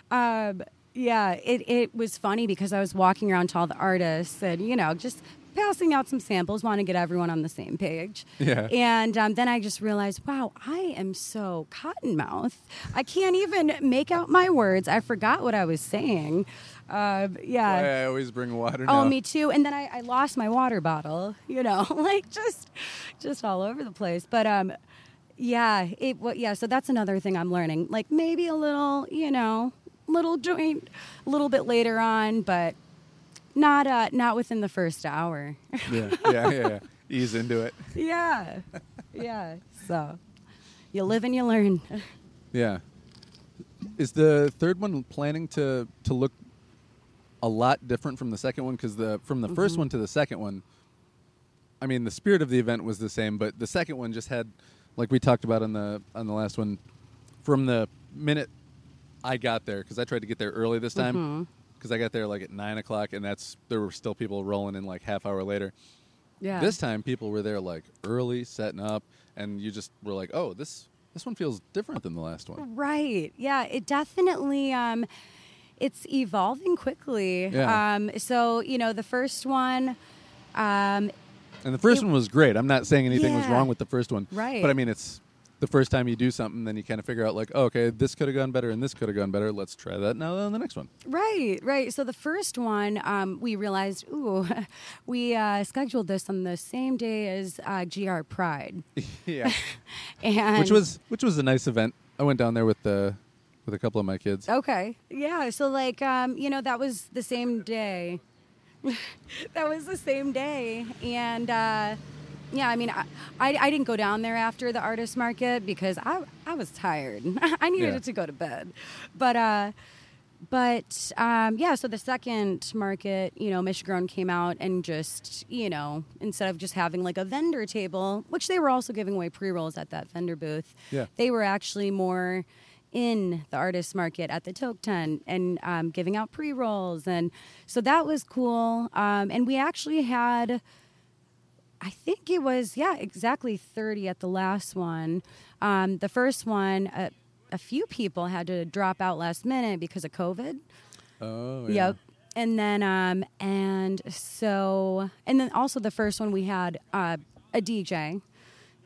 um, yeah, it it was funny because I was walking around to all the artists and you know just passing out some samples, want to get everyone on the same page. Yeah. And um, then I just realized, wow, I am so cottonmouth. I can't even make out my words. I forgot what I was saying. Um, yeah. Why I always bring water Oh, me too. And then I, I lost my water bottle. You know, like just, just all over the place. But um, yeah, it. What? Yeah. So that's another thing I'm learning. Like maybe a little, you know, little joint, a little bit later on, but not uh, not within the first hour. Yeah, yeah, yeah, yeah. Ease into it. yeah, yeah. So you live and you learn. Yeah. Is the third one planning to to look a lot different from the second one? Because the from the Mm-hmm. first one to the second one, I mean, the spirit of the event was the same, but the second one just had, like we talked about on the on the last one, from the minute I got there, because I tried to get there early this time, Mm-hmm. Because I got there like at nine o'clock, and that's there were still people rolling in like half hour later. Yeah. This time, people were there like early, setting up, and you just were like, "Oh, this this one feels different than the last one." Right. Yeah, it definitely um it's evolving quickly. Yeah. Um so, you know, the first one um And the first It- one was great. I'm not saying anything was wrong with the first one. Right. But I mean, it's the first time you do something, then you kind of figure out, like, oh, okay, this could have gone better and this could have gone better. Let's try that now on the next one. right, right. So the first one um we realized, ooh, we uh scheduled this on the same day as uh GR Pride. yeah. And which was which was a nice event. I went down there with the with a couple of my kids. Okay. Yeah. So like um, you know, that was the same day. that was the same day. And uh yeah, I mean, I, I, I didn't go down there after the artist market because I, I was tired. I needed Yeah. to go to bed. But, uh, but um, yeah, so the second market, you know, Michigan came out and just, you know, instead of just having like a vendor table, which they were also giving away pre rolls at that vendor booth, Yeah. they were actually more in the artist market at the Toke tent and um, giving out pre rolls. And so that was cool. Um, and we actually had. I think it was yeah exactly 30 at the last one. Um, the first one, uh, a few people had to drop out last minute because of COVID. Oh, yeah. Yep. And then um, and so and then also the first one we had uh, a DJ.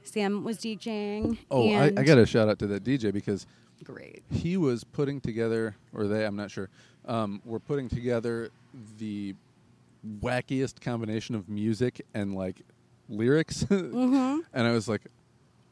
Sam was DJing. Oh, I, I got a shout out to that DJ because great. he was putting together, or they, I'm not sure, um, were putting together the wackiest combination of music and like lyrics. Mm-hmm. and I was like,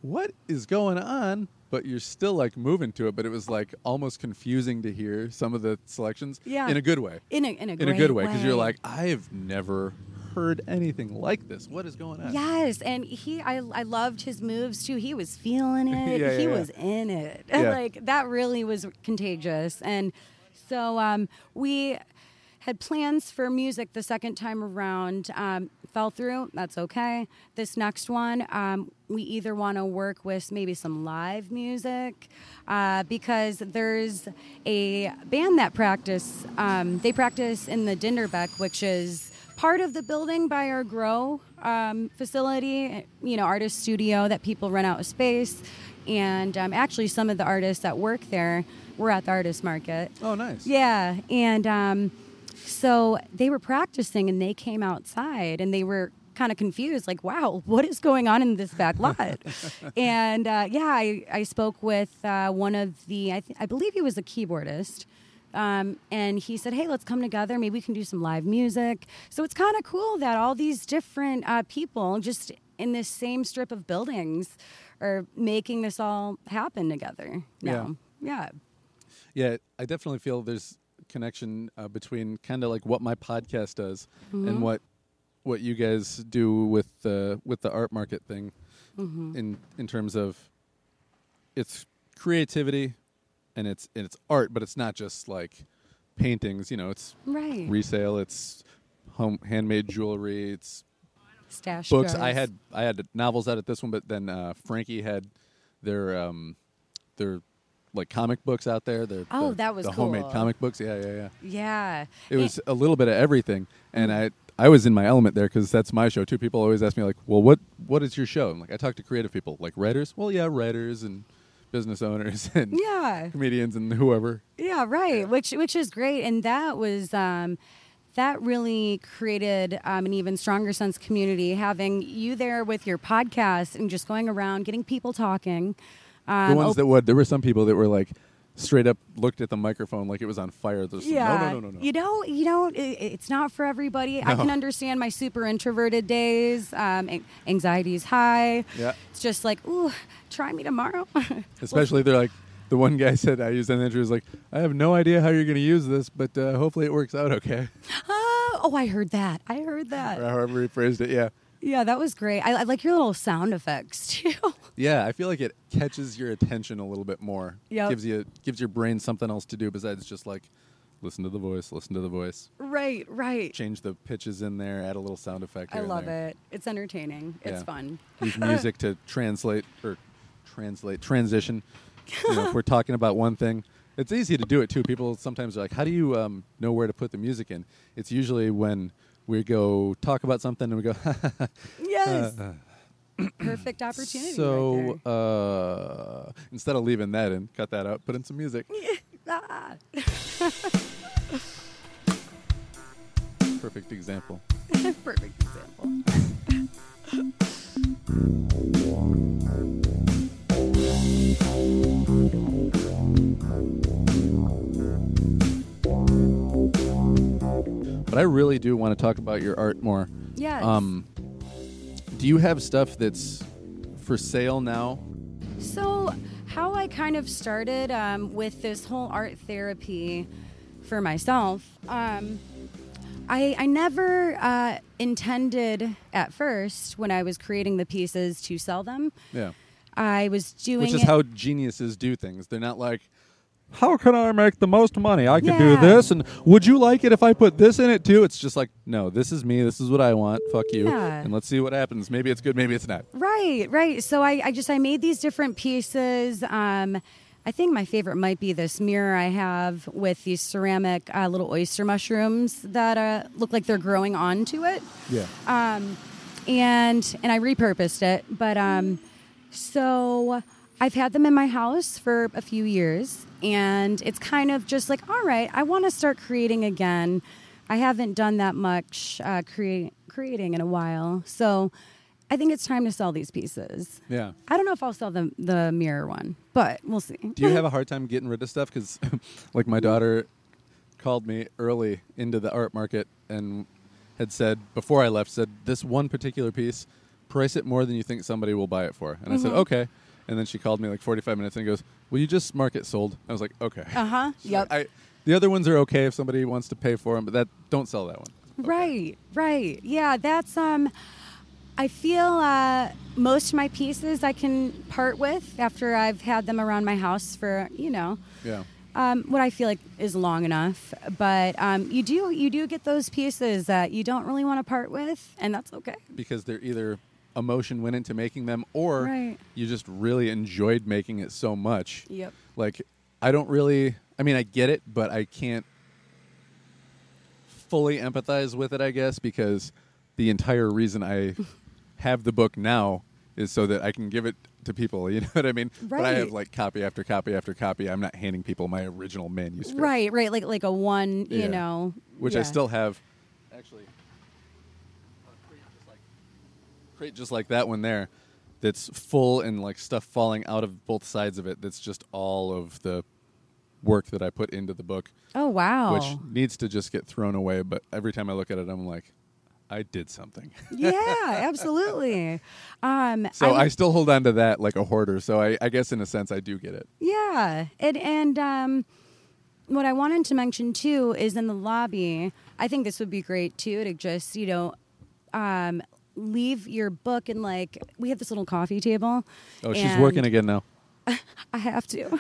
what is going on? But you're still like moving to it, but it was like almost confusing to hear some of the selections Yeah. in a good way. In a in a In a good way because you're like, I've never heard anything like this. What is going on? Yes, and he, I, I loved his moves too. He was feeling it. Yeah, he yeah. was in it. Yeah. like that really was contagious. And so um, we had plans for music the second time around. Um, fell through. That's okay. This next one, um, we either want to work with maybe some live music uh, because there's a band that practice. Um, they practice in the Dinderbeck, which is part of the building by our grow um, facility you know artist studio that people rent out a space and um, actually some of the artists that work there were at the artist market Oh, nice. yeah and um, so they were practicing and they came outside and they were kind of confused like wow what is going on in this back lot and uh, yeah I, I spoke with uh, one of the I, th- I believe he was a keyboardist um, and he said, "Hey, let's come together. Maybe we can do some live music." So it's kind of cool that all these different uh, people, just in this same strip of buildings, are making this all happen together. Now, yeah, Yeah, I definitely feel there's connection uh, between kind of like what my podcast does and what what you guys do with the with the art market thing in in terms of it's creativity and it's and it's art, but it's not just like paintings. You know, it's right. resale, it's home handmade jewelry, it's Stash books. jars. I had I had novels out at this one, but then uh, Frankie had their um, their like comic books out there. Their, Oh, the, that was the homemade comic books. Yeah, yeah, yeah. Yeah, It was a little bit of everything, and I I was in my element there because that's my show too. People always ask me like, "Well, what what is your show?" I'm like, I talk to creative people, like writers. Well, yeah, writers and business owners and yeah. comedians and whoever. Yeah, right. Which which is great, and that was um, that really created um, an even stronger sense community. Having you there with your podcast and just going around, getting people talking. Um, The ones op- that would. There were some people that were like straight up looked at the microphone like it was on fire. There's yeah, no, no, no, no, no. You know, you know, it, it's not for everybody. I can understand my super introverted days. Um, an- anxiety's high. Yeah. It's just like, ooh, try me tomorrow. Especially they're like the one guy said I used in the interview was like, I have no idea how you're going to use this, but uh, hopefully it works out okay. oh, oh, I heard that. I heard that. or however he phrased it. Yeah. Yeah, that was great. I, I like your little sound effects too. Yeah, I feel like it catches your attention a little bit more. Yeah, Gives you gives your brain something else to do besides just like listen to the voice, listen to the voice, right, right. change the pitches in there, add a little sound effect. I love it. It's entertaining. It's Yeah. fun. Use music to translate or translate transition. You know, if we're talking about one thing, it's easy to do it too. People sometimes are like, "How do you um, know where to put the music in?" It's usually when we go talk about something and we go, Yes. Perfect opportunity. So right uh, instead of leaving that in, cut that out, put in some music. Perfect example. Perfect example. But I really do want to talk about your art more. Yes. Um, do you have stuff that's for sale now? So, how I kind of started um, with this whole art therapy for myself, um, I, I never uh, intended at first when I was creating the pieces to sell them. Yeah. I was doing Which is it- how geniuses do things. They're not like, how can I make the most money? I can do this, and would you like it if I put this in it too? It's just like, no, this is me. This is what I want. Fuck you. Yeah. And let's see what happens. Maybe it's good. Maybe it's not. Right, right. So I, I just I made these different pieces. Um, I think my favorite might be this mirror I have with these ceramic uh, little oyster mushrooms that uh, look like they're growing onto it. Yeah. Um, and and I repurposed it. But um, so I've had them in my house for a few years, and it's kind of just like, all right, I want to start creating again. I haven't done that much uh, create, creating in a while, so I think it's time to sell these pieces. yeah. I don't know if I'll sell the the mirror one, but we'll see. Do you have a hard time getting rid of stuff? Because, like, my daughter called me early into the art market and had said before I left, said this one particular piece, price it more than you think somebody will buy it for. And I said Mm-hmm. okay. And then she called me like 45 minutes and goes, "Will you just mark it sold?" I was like, "Okay." Uh huh. Yep. I, the other ones are okay if somebody wants to pay for them, but that don't sell that one. Right, right. Yeah, that's um I feel uh most of my pieces I can part with after I've had them around my house for, you know, Yeah. um, what I feel like is long enough. But um, you do you do get those pieces that you don't really want to part with, and that's okay. Because they're either emotion went into making them or Right. you just really enjoyed making it so much. Yep. Like I don't really I mean I get it, but I can't fully empathize with it, I guess, because the entire reason I have the book now is so that I can give it to people, you know what I mean? Right. But I have like copy after copy after copy. I'm not handing people my original manuscript. Right, right. Like like a one, Yeah. you know, Which I still have actually a crate just like crate just like that one there that's full and like stuff falling out of both sides of it that's just all of the work that I put into the book Oh wow. which needs to just get thrown away but every time I look at it I'm like I did something. yeah, absolutely. Um, so I, I'm- still hold on to that like a hoarder. So I, I guess in a sense I do get it. Yeah, and and um, what I wanted to mention too is in the lobby. I think this would be great too to just you know um, leave your book and like we have this little coffee table. Oh, she's working again now. I have to,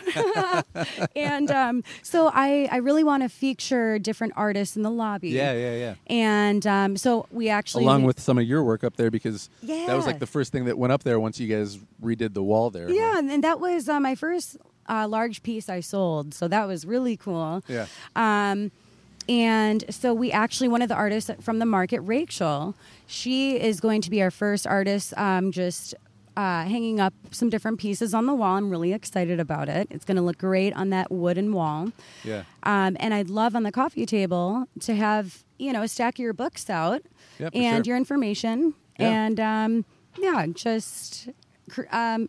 and um, so I I really want to feature different artists in the lobby. Yeah, yeah, yeah. And um, so we actually Along with some of your work up there because yeah. that was like the first thing that went up there once you guys redid the wall there. yeah, and that was uh, my first uh, large piece I sold. So that was really cool. Yeah. Um, and so we actually, one of the artists from the market, Rachel, she is going to be our first artist um, just uh, hanging up some different pieces on the wall. I'm really excited about it. It's going to look great on that wooden wall. Yeah. Um, and I'd love on the coffee table to have, you know, a stack of your books out Yeah, and sure. your information. Yeah. And um, yeah, just um,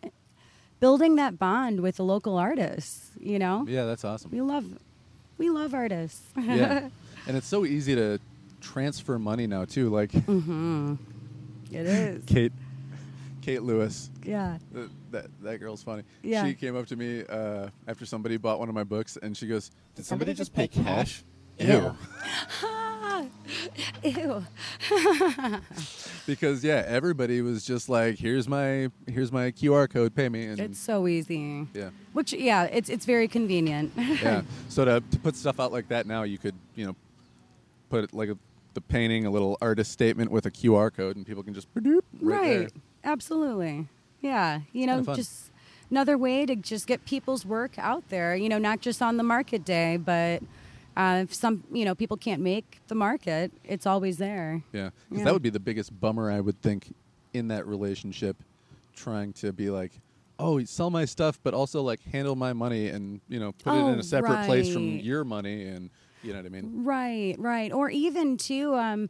building that bond with the local artists, you know? Yeah, that's awesome. We love we love artists. yeah. And it's so easy to transfer money now too. Like It is. Kate Kate Lewis. Yeah. th- That that girl's funny. Yeah. She came up to me uh, after somebody bought one of my books, and she goes, Did somebody just pay cash? "Ew," Ew. because yeah, everybody was just like, "Here's my here's my QR code, pay me." And It's so easy. yeah, Which yeah, it's it's very convenient. yeah. So to to put stuff out like that now, you could you know put it like a, the painting, a little artist statement with a QR code, and people can just right, right. there. Absolutely. Yeah. You know, just another way to just get people's work out there, you know, not just on the market day, but uh, if some, you know, people can't make the market, it's always there. Yeah, because Yeah. that would be the biggest bummer I would think in that relationship, trying to be like, oh, sell my stuff, but also like handle my money and you know put it in Oh, a separate place from your money, and you know what I mean. Right, right. Or even too, um,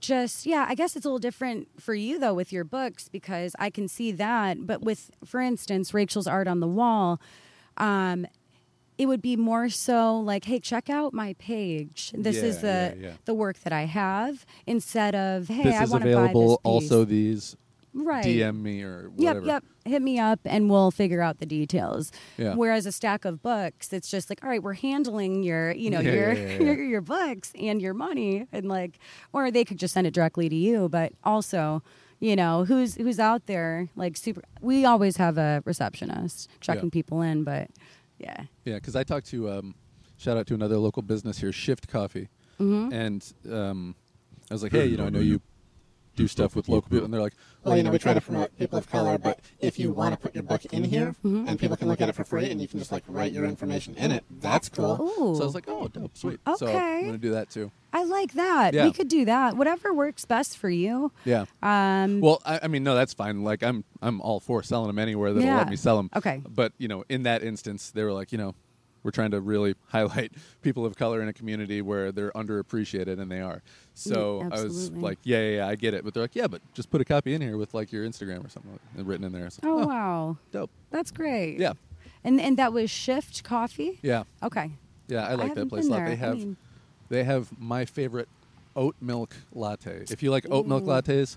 just yeah, I guess it's a little different for you though with your books because I can see that. But with, for instance, Rachel's art on the wall, um, it would be more so like, hey, check out my page. This is the yeah, yeah. the work that I have instead of hey, this I want to buy this piece. Also, these right. DM me or Yep, whatever. yep. Hit me up and we'll figure out the details. Yeah. Whereas a stack of books, it's just like, all right, we're handling your, you know, Yeah, your, yeah, yeah, yeah. your your books and your money, and like, or they could just send it directly to you. But also, you know, who's who's out there like super? We always have a receptionist checking Yeah. people in, but yeah, Yeah, because I talked to um, shout out to another local business here, Shift Coffee, Mm-hmm. and um, I was like, hey, you know, I know you do stuff with local people, and they're like, Well, you know, we try to promote people of color, but if you want to put your book in here Mm-hmm. and people can look at it for free and you can just like write your information in it, that's cool. Ooh, so I was like, oh, dope, sweet. So Okay. I'm gonna do that too. I like that. Yeah. We could do that. Whatever works best for you. Yeah. Um, Well, I, I mean, no, that's fine. Like, I'm I'm all for selling them anywhere that'll Yeah. let me sell them. Okay. But you know, in that instance, they were like, you know, we're trying to really highlight people of color in a community where they're underappreciated, and they are. So Mm, I was like, yeah, yeah, yeah, I get it. But they're like, yeah, but just put a copy in here with like your Instagram or something like, written in there. So, oh wow, dope. that's great. Yeah, And and that was Shift Coffee. yeah, Okay. yeah. I like haven't that place a lot. They I have mean- they have my favorite oat milk latte. If you like oat milk lattes,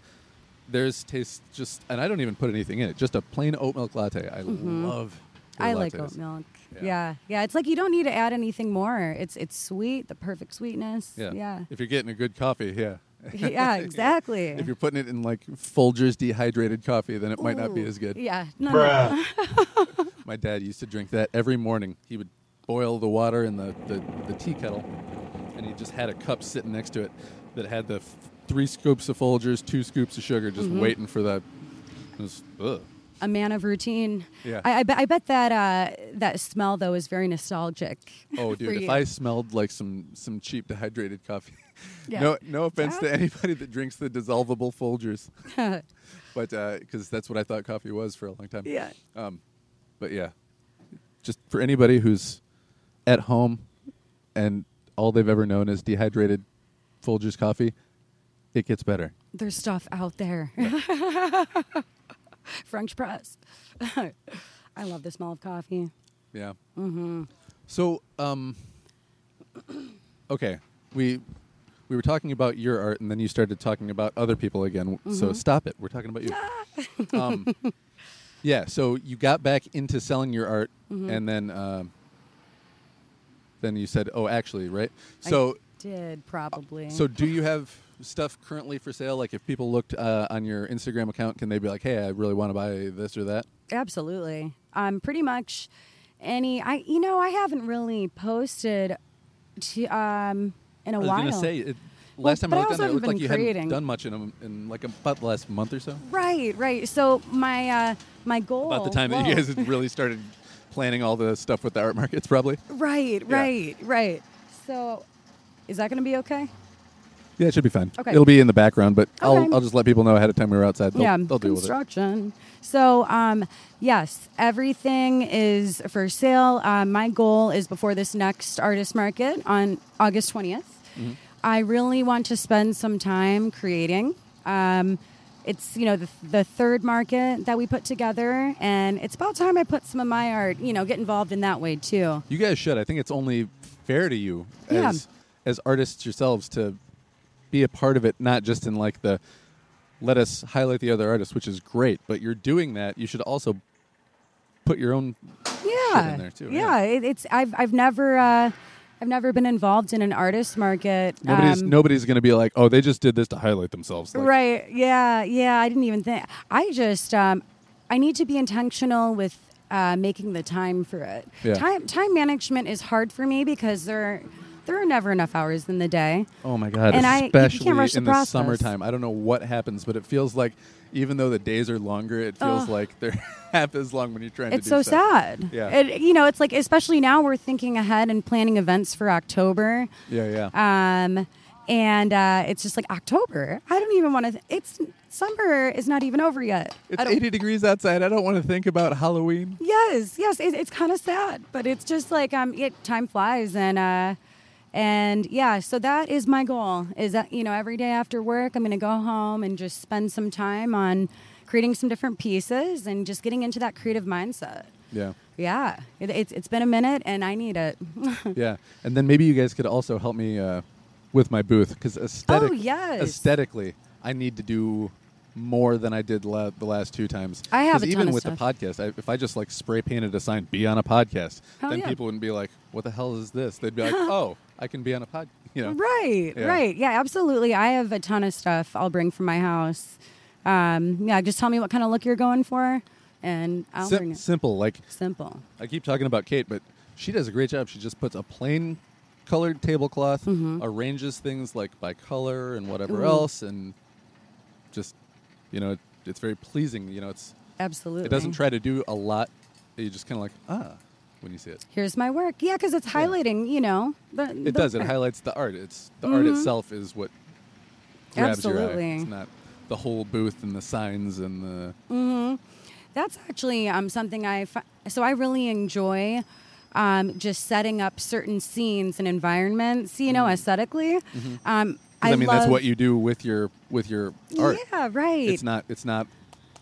theirs tastes just, and I don't even put anything in it. Just a plain oat milk latte. I love. Mm-hmm. I like lattes. oat milk. Yeah. yeah, It's like you don't need to add anything more. It's it's sweet, the perfect sweetness. Yeah. yeah, If you're getting a good coffee, yeah. yeah exactly. If you're putting it in like Folgers dehydrated coffee, then it might not be as good. Yeah, no, no. My dad used to drink that every morning. He would boil the water in the, the, the tea kettle, and he just had a cup sitting next to it that had the f- three scoops of Folgers, two scoops of sugar, just Mm-hmm. waiting for that. It was, ugh. A man of routine. Yeah. I, I, bet, I bet that uh, that smell though is very nostalgic. Oh, dude, if you. I smelled like some some cheap dehydrated coffee. Yeah. No, no offense to anybody that drinks the dissolvable Folgers, but because that's what I thought coffee was for a long time. yeah, Um, but yeah, just for anybody who's at home and all they've ever known is dehydrated Folgers coffee, it gets better. there's stuff out there. French press. I love the smell of coffee. Yeah. Mm-hmm. So, um, okay, we we were talking about your art, and then you started talking about other people again. So stop it. We're talking about you. um, yeah. So you got back into selling your art, and then um, then you said, "Oh, actually, right." So. I did probably. So, do you have stuff currently for sale? Like, if people looked uh, on your Instagram account, can they be like, "Hey, I really want to buy this or that"? Absolutely. Um, pretty much any. I you know I haven't really posted to um in a I was while. gonna say, it, Well, last time but I I looked on also there, it looked like you been hadn't done much in, a, in like about the last month or so. Right, right. So my uh my goal About the time that you guys had really started planning all the stuff with the art markets, probably. Right, Yeah. right, right. So is that going to be okay? Yeah, it should be fine. Okay. It'll be in the background, but Okay. I'll I'll just let people know ahead of time we were outside. They'll, yeah, they'll deal with it. construction. So, um, yes, everything is for sale. Um, my goal is before this next artist market on August 20th. Mm-hmm. I really want to spend some time creating. Um, it's you know the, the third market that we put together, and it's about time I put some of my art, you know, get involved in that way too. You guys should. I think it's only fair to you Yeah. as as artists yourselves to be a part of it, not just in like the let us highlight the other artists, which is great, but you're doing that. You should also put your own yeah, in there, too, Yeah, yeah. It, it's I've I've never uh, I've never been involved in an artist market. nobody's um, nobody's going to be like, "Oh, they just did this to highlight themselves." Like, right? Yeah, yeah. I didn't even think. I just um, I need to be intentional with uh, making the time for it. Yeah. Time time management is hard for me because there there are never enough hours in the day. Oh my god, And I- especially the in the process. summertime. I don't know what happens, but it feels like even though the days are longer, it feels Ugh. like they're half as long when you're trying It's to so do stuff. sad. Yeah. It, you know, it's like especially now we're thinking ahead and planning events for October. Yeah, yeah. Um, and uh, it's just like October. I don't even want to. Th- it's summer is not even over yet. it's 80 degrees outside. I don't want to think about Halloween. Yes, yes. It, it's kind of sad, but it's just like um, it, time flies, and uh, and yeah. So that is my goal. Is that you know every day after work, I'm going to go home and just spend some time on creating some different pieces and just getting into that creative mindset. Yeah. Yeah, it, it's it's been a minute, and I need it. Yeah, and then maybe you guys could also help me uh, with my booth because aesthetic, Oh, yes. aesthetically, I need to do more than I did la- the last two times. I have 'Cause a ton even with stuff. the podcast. I, if I just like spray painted a sign, "Be on a podcast," Hell then yeah. people wouldn't be like, "What the hell is this?" They'd be like, "Oh, I can be on a pod." You know, Right, Yeah. right. Yeah, absolutely. I have a ton of stuff I'll bring from my house. Um, yeah, just tell me what kind of look you're going for, and I'll Sim- bring it. simple. Like Simple. I keep talking about Kate, but she does a great job. She just puts a plain colored tablecloth, Mm-hmm. arranges things like by color and whatever Ooh. else, and just you know, it, it's very pleasing. You know, it's Absolutely. it doesn't try to do a lot. You just kind of like ah when you see it. Here's my work. Yeah, because it's highlighting. You know, the, It the does. It highlights the art. It's the art Mhm. itself is what grabs your eye. It's not the whole booth and the signs and the Mm-hmm. That's actually um, something I fi- so I really enjoy um, just setting up certain scenes and environments. You know, aesthetically. Um, Mm-hmm. 'cause, I, I, mean that's what you do with your with your art. Yeah, right. It's not it's not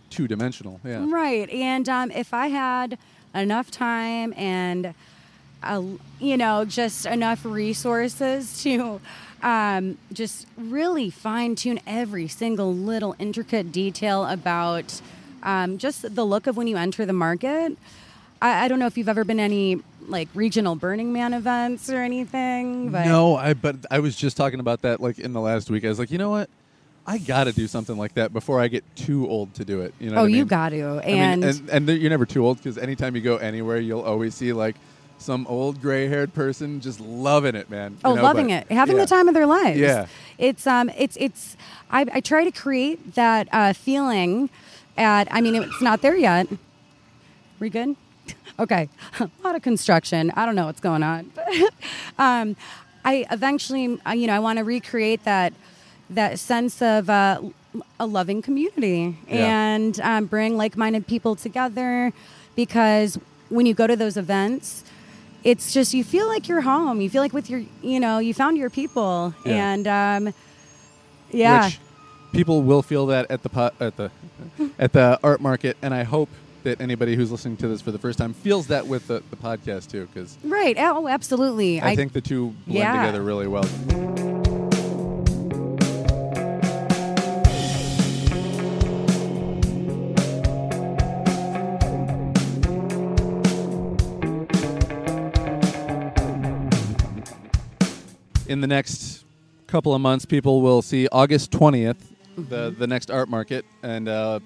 two dimensional. Yeah. Right. And um, if I had enough time and, you know, just enough resources to um, just really fine tune every single little intricate detail about um, just the look of when you enter the market. I, I don't know if you've ever been any like regional Burning Man events or anything. But No, I but I was just talking about that like in the last week. I was like, you know what? I got to do something like that before I get too old to do it. You know? oh, I you got to. I mean, And, and and there- you're never too old because anytime you go anywhere, you'll always see like some old gray-haired person just loving it, man. you oh, know, loving but- it, having yeah. the time of their lives. Yeah. it's um, it's it's. I, I try to create that uh, feeling. At I mean, it's not there yet. We good? Okay, a lot of construction. I don't know what's going on. um, I eventually, you know, I want to recreate that that sense of uh, a loving community Yeah. and um, bring like-minded people together because when you go to those events it's just you feel like you're home you feel like with your you know you found your people Yeah. and um, yeah Which people will feel that at the po- at the at the art market, and I hope that anybody who's listening to this for the first time feels that with the, the podcast too, because right oh absolutely I, think the two blend Yeah. together really well. In the next couple of months, people will see August 20th, the, the next art market. And uh,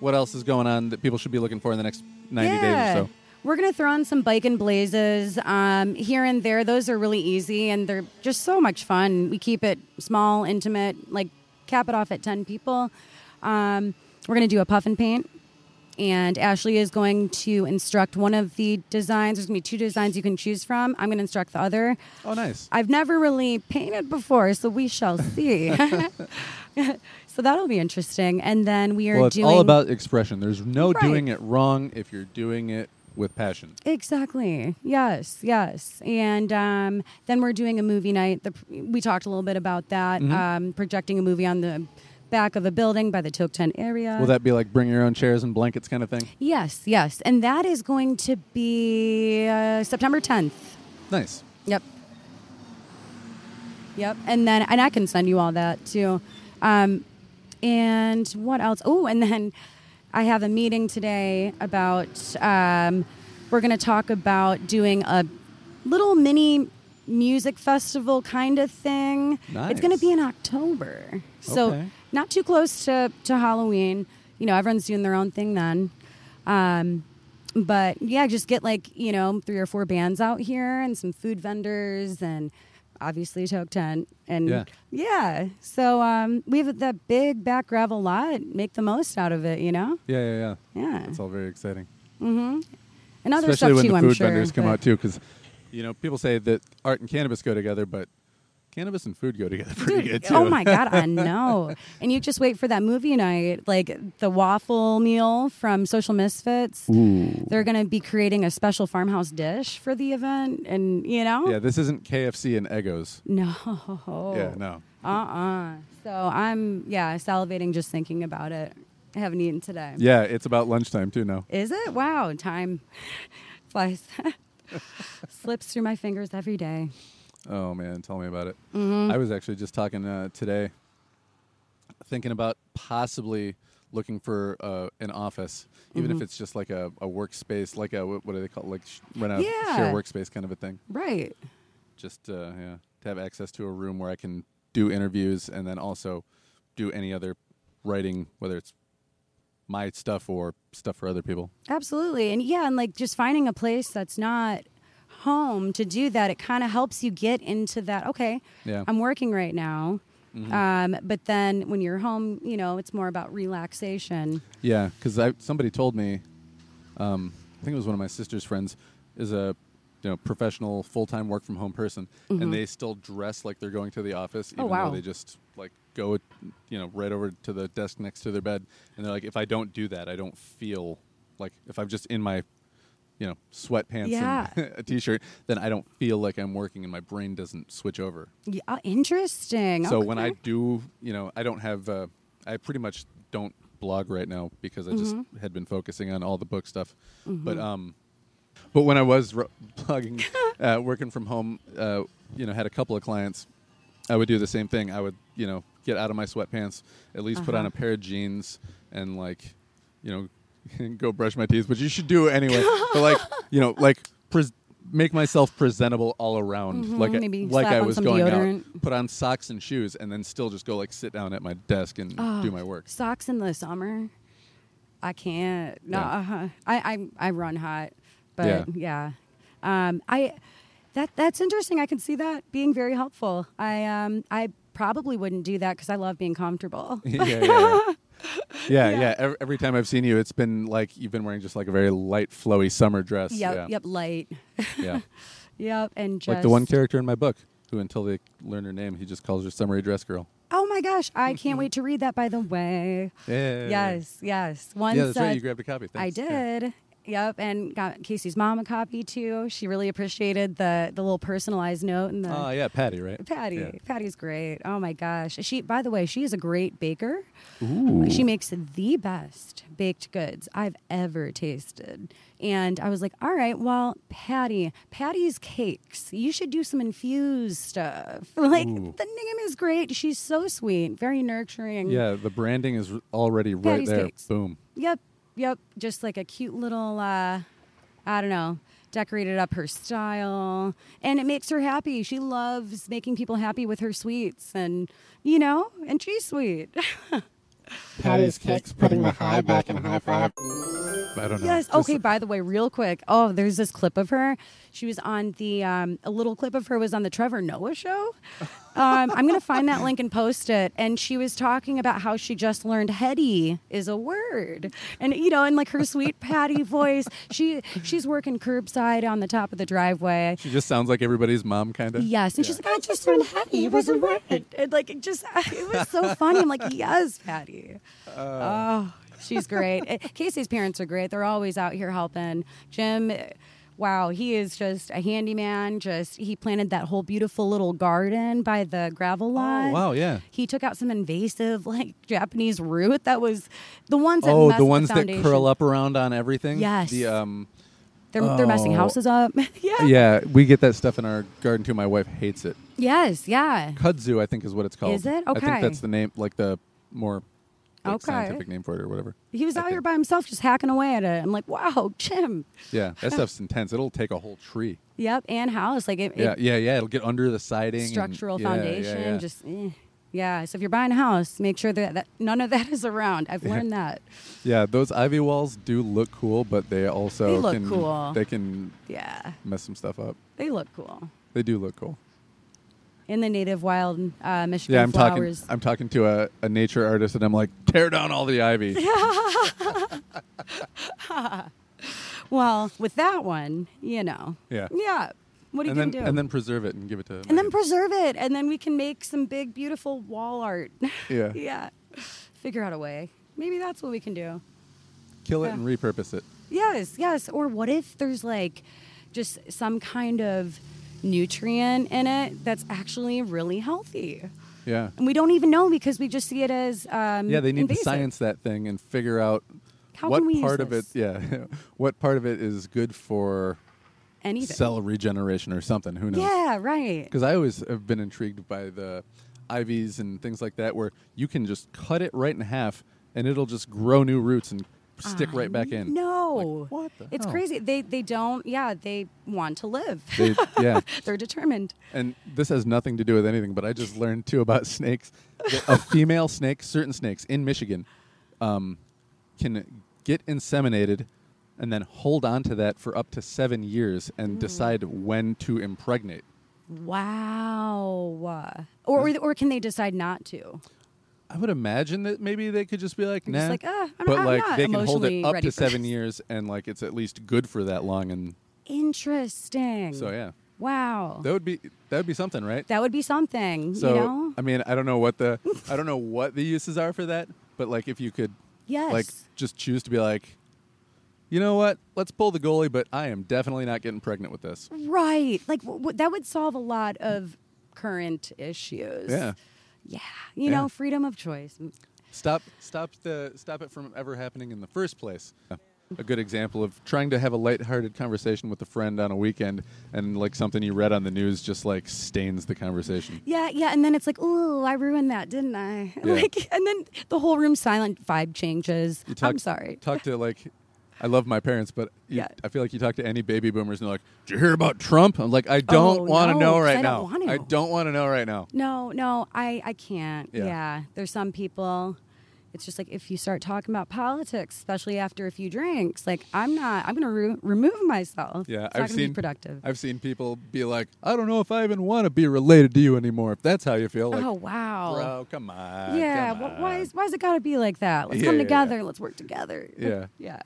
what else is going on that people should be looking for in the next 90 days or so? We're gonna throw on some bike and blazes um, here and there. Those are really easy and they're just so much fun. We keep it small, intimate, like cap it off at ten people. Um, we're gonna do a puff and paint, and Ashley is going to instruct one of the designs. There's gonna be two designs you can choose from. I'm gonna instruct the other. Oh, nice. I've never really painted before, so we shall see. so that'll be interesting. And then we are Well, it's doing all about expression. There's no Right. doing it wrong if you're doing it with passion. Exactly. Yes. Yes. And um, then we're doing a movie night. The, we talked a little bit about that. Mm-hmm. Um, projecting a movie on the back of a building by the Toke Tent area. Will that be like bring your own chairs and blankets kind of thing? yes. Yes. And that is going to be uh, September 10th. Nice. Yep. Yep. And then, and I can send you all that too. Um, and what else? Oh, and then I have a meeting today about, um, we're going to talk about doing a little mini music festival kind of thing. Nice. It's going to be in October. So Okay. Not too close to, to Halloween. You know, everyone's doing their own thing then. Um, but yeah, just get like, you know, three or four bands out here and some food vendors and obviously a Toke Tent. And Yeah. yeah. So um, we have that big back gravel lot. Make the most out of it, you know? Yeah, yeah, yeah. Yeah. It's all very exciting. Mm-hmm. And other Especially stuff when too, the I'm food sure. vendors come out too, because you know people say that art and cannabis go together, but cannabis and food go together pretty Dude, good too. oh my god, I know. and you just wait for that movie night, like the waffle meal from Social Misfits. They're going to be creating a special farmhouse dish for the event, and you know, Yeah, this isn't KFC and Eggos. no, Yeah, no. uh, uh So I'm, yeah, salivating just thinking about it. I haven't eaten today. Yeah, it's about lunchtime too now. Is it? Wow, time flies, slips through my fingers every day. Oh man, tell me about it. Mm-hmm. I was actually just talking uh, today, thinking about possibly looking for uh, an office, even Mm-hmm. if it's just like a, a workspace, like a what, do they call it? like sh- rent out Yeah. share workspace kind of a thing. Right. Just uh, yeah, to have access to a room where I can do interviews and then also do any other writing, whether it's my stuff or stuff for other people. Absolutely. And yeah, and like just finding a place that's not home to do that, it kind of helps you get into that. Okay, Yeah. I'm working right now. Um, but then when you're home, you know, it's more about relaxation. Yeah, because somebody told me, um, I think it was one of my sister's friends, is a you know professional full time work from home person, and they still dress like they're going to the office, even Mm-hmm. Oh, wow. though they just like go you know right over to the desk next to their bed, and they're like, if I don't do that, I don't feel like if I'm just in my you know sweatpants Yeah. and a t-shirt, then I don't feel like I'm working, and my brain doesn't switch over. Yeah, uh, interesting. So when I do, you know, I don't have, uh, I pretty much don't blog right now because I just Mm-hmm. had been focusing on all the book stuff. But um, but when I was ro- blogging, uh, working from home, uh, you know, had a couple of clients. I would do the same thing. I would, you know, get out of my sweatpants, at least put on Uh-huh. a pair of jeans, and like, you know, go brush my teeth, but you should do it anyway. but like, you know, like pres- make myself presentable all around, Mhm, like I, maybe like slap I on was some going deodorant. out, put on socks and shoes, and then still just go like sit down at my desk and Oh, do my work. Socks in the summer, I can't. No, Yeah. uh-huh. I, I I run hot, but yeah, Um, I that that's interesting. I can see that being very helpful. I um I probably wouldn't do that because I love being comfortable. yeah, yeah, yeah. yeah, yeah. Every, every time I've seen you, it's been like you've been wearing just like a very light, flowy summer dress. Yep, yeah. yep, light. yeah. Yep, and just like the one character in my book who, until they learn her name, he just calls her summery dress girl. Oh my gosh, I can't wait to read that. By the way, Yeah. yes, yes. One Yeah, that's right. You grabbed a copy. I did. Yeah. Yep, and got Casey's mom a copy too. She really appreciated the the little personalized note and the Oh yeah, Patty, right? Patty. Yeah. Patty's great. Oh my gosh. She by the way, she is a great baker. Ooh. She makes the best baked goods I've ever tasted. And I was like, all right, well, Patty, Patty's cakes. You should do some infused stuff. Like Ooh. the name is great. She's so sweet, very nurturing. Yeah, the branding is already right there. cakes. Boom. Yep. Yep. Just like a cute little uh I don't know, decorated up her style. And it makes her happy. She loves making people happy with her sweets and you know, and she's sweet. Patty's Cakes putting the high back in high five. I don't know. Yes. Just- Okay. By the way, real quick. Oh, there's this clip of her. She was on the um, a little clip of her was on the Trevor Noah show. Um, I'm gonna find that link and post it. And she was talking about how she just learned "heady" is a word, and you know, and like her sweet Patty voice, she she's working curbside on the top of the driveway. She just sounds like everybody's mom, kind of. Yes, and she's like, I just learned "heady" was a word, and like it just it was so funny. I'm like, yes, Patty. oh, she's great. Eh, Casey's parents are great. They're always out here helping. Jim, wow, he is just a handyman. Just he planted that whole beautiful little garden by the gravel lot. Oh, wow, yeah. He took out some invasive like Japanese root that was the ones that Oh, the ones that curl up around on everything. Yes. The um. They're, they're messing Oh. houses up. yeah. Yeah, we get that stuff in our garden too. My wife hates it. Yes. Yeah. Kudzu, I think, is what it's called. Is it? Okay. I think that's the name, like the more like, Okay. scientific name for it or whatever. He was I out here by himself just hacking away at it. I'm like, wow, Jim. Yeah, that stuff's intense. It'll take a whole tree. Yep, and house like it, it Yeah, yeah, yeah. It'll get under the siding. and- structural yeah, yeah, foundation. yeah. Just eh. yeah. So if you're buying a house, make sure that, that none of that is around. I've learned that. Yeah, those ivy walls do look cool, but they also They look can, cool. They can Yeah, mess some stuff up. they look cool. They do look cool. In the native wild uh, Michigan Yeah, I'm flowers. talking. I'm talking to a, a nature artist, and I'm like, tear down all the ivy. well, with that one, you know. Yeah. Yeah. What are and you then gonna do? and then preserve it and give it to. and then preserve it, and then we can make some big, beautiful wall art. yeah, yeah. Figure out a way. Maybe that's what we can do. kill it Yeah. and repurpose it. Yes, yes. Or what if there's like just some kind of nutrient in it that's actually really healthy? Yeah, And we don't even know because we just see it as um, yeah. They need invasive. to science that thing and figure out How what can we use part of it. Yeah, what part of it is good for Anything. cell regeneration or something. Who knows? Yeah, right. Because I always have been intrigued by the ivies and things like that, where you can just cut it right in half and it'll just grow new roots and stick right back in. No. Like, what the It's hell? crazy. They they don't. Yeah, they want to live. They, yeah, They're determined. and this has nothing to do with anything, but I just learned too about snakes. that a female snake, certain snakes in Michigan, um, can get inseminated and then hold on to that for up to seven years and decide when to impregnate. Wow. Or or, or can they decide not to? I would imagine that maybe they could just be like, nah. just like, ah, I'm- but I'm like not they can hold it up to seven this. years, and like it's at least good for that long. And Interesting. so yeah, Wow. that would be that would be something, right? That would be something. So you know. I mean, I don't know what the I don't know what the uses are for that, but like if you could Yes. like just choose to be like, you know what, let's pull the goalie, but I am definitely not getting pregnant with this. right. Like w- w- that would solve a lot of current issues. Yeah. Yeah. You Yeah. know, freedom of choice. Stop stop the stop it from ever happening in the first place. A good example of trying to have a lighthearted conversation with a friend on a weekend and like something you read on the news just like stains the conversation. Yeah, yeah, and then it's like, ooh, I ruined that, didn't I? Yeah. Like, and then the whole room silent vibe changes. You talk, I'm sorry. Talk to like I love my parents, but you, Yeah. I feel like you talk to any baby boomers and they're like, "Did you hear about Trump?" I'm like, I oh, don't Oh, want to no, know right I now. don't I don't want to know right now. No, no, I, I can't. Yeah. Yeah. There's some people, it's just like if you start talking about politics, especially after a few drinks, like I'm not, I'm going to re- remove myself. Yeah, it's I've seen be productive. I've seen people be like, "I don't know if I even want to be related to you anymore." If that's how you feel, like, oh, wow. bro, come on. yeah. come wh- why, is, why is it got to be like that? Let's Yeah, come yeah, yeah. together. Let's work together. Yeah. yeah.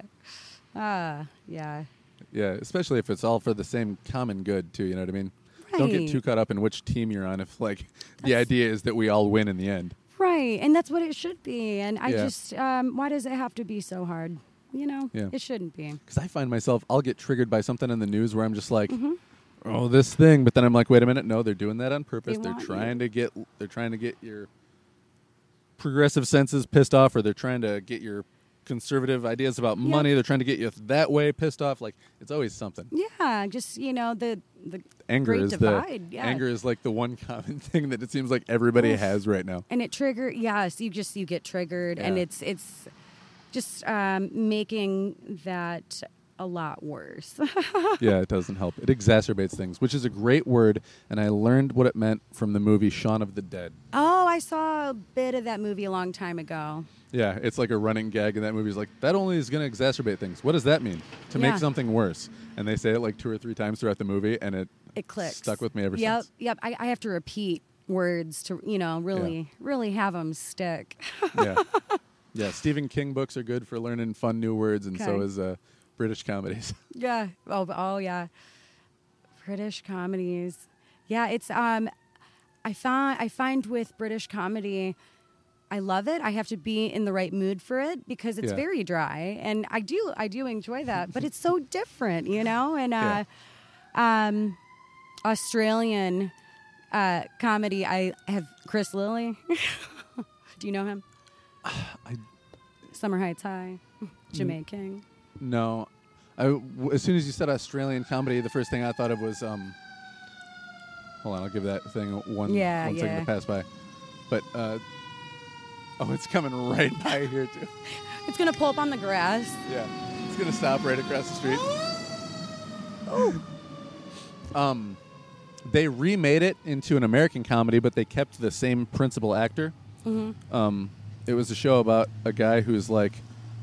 Ah, yeah. Yeah, especially if it's all for the same common good too. You know what I mean? Don't get too caught up in which team you're on. If like the idea is that we all win in the end. Right. And that's what it should be. And I Yeah. just, um, why does it have to be so hard? You know, Yeah. it shouldn't be. Because I find myself, I'll get triggered by something in the news where I'm just like, Mm-hmm. oh, this thing. But then I'm like, wait a minute, no, they're doing that on purpose. They They are want trying you. to get, they're trying to get your progressive senses pissed off, or they're trying to get your conservative ideas about Yeah. money. They're trying to get you that way pissed off. Like it's always something. Yeah. Just, you know, the, the Anger great is divide. the yeah. anger is like the one common thing that it seems like everybody Oof. has right now. and it trigger yes you just you get triggered and it's it's just um, making that a lot worse yeah, it doesn't help. It exacerbates things, which is a great word, and I learned what it meant from the movie Shaun of the Dead. oh i saw a bit of that movie a long time ago Yeah, it's like a running gag in that movie. Is like that only is going to exacerbate things. What does that mean? To make something worse. And they say it like two or three times throughout the movie, and it it clicks stuck with me ever yep since. yep I, I have to repeat words to you know really really have them stick Yeah, yeah. Stephen King books are good for learning fun new words, and so is uh, British comedies. yeah oh oh yeah british comedies yeah it's um i find i find with british comedy I love it. I have to be in the right mood for it because it's Yeah. very dry, and I do I do enjoy that. but it's so different, you know. And uh, um, Australian uh, comedy, I have Chris Lilley. do you know him? I Summer Heights High, Ja'mie King. No. I w as soon as you said Australian comedy, the first thing I thought of was um. Hold on, I'll give that thing one Yeah, one second yeah. to pass by. But uh, oh, it's coming right by here too. It's gonna pull up on the grass. Yeah, it's gonna stop right across the street. Oh. um, they remade it into an American comedy, but they kept the same principal actor. Mm-hmm. Um, it was a show about a guy who's like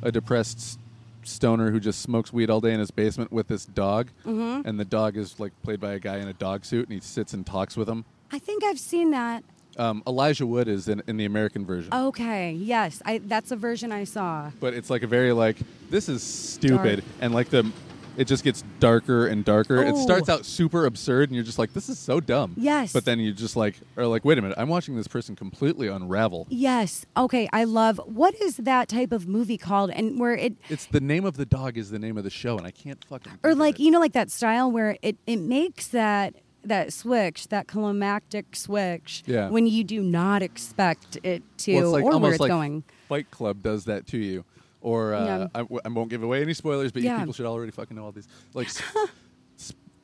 a depressed stoner who just smokes weed all day in his basement with this dog, Mm-hmm. and the dog is like played by a guy in a dog suit, and he sits and talks with him. I think I've seen that. Um, Elijah Wood is in, in the American version. Okay, yes, I that's a version I saw. but it's like a very like this is stupid Dark. and like the it just gets darker and darker it Oh. starts out super absurd and you're just like this is so dumb Yes. but then you just like are like wait a minute i'm watching this person completely unravel Yes. Okay, I love. What is that type of movie called? And where it it's the name of the dog is the name of the show and i can't fucking or of like it. you know like that style where it it makes that that switch that climactic switch Yeah. when you do not expect it to well, it's like or almost where it's like going fight club does that to you or uh, Yeah. I, w- I won't give away any spoilers but you people should already fucking know all these like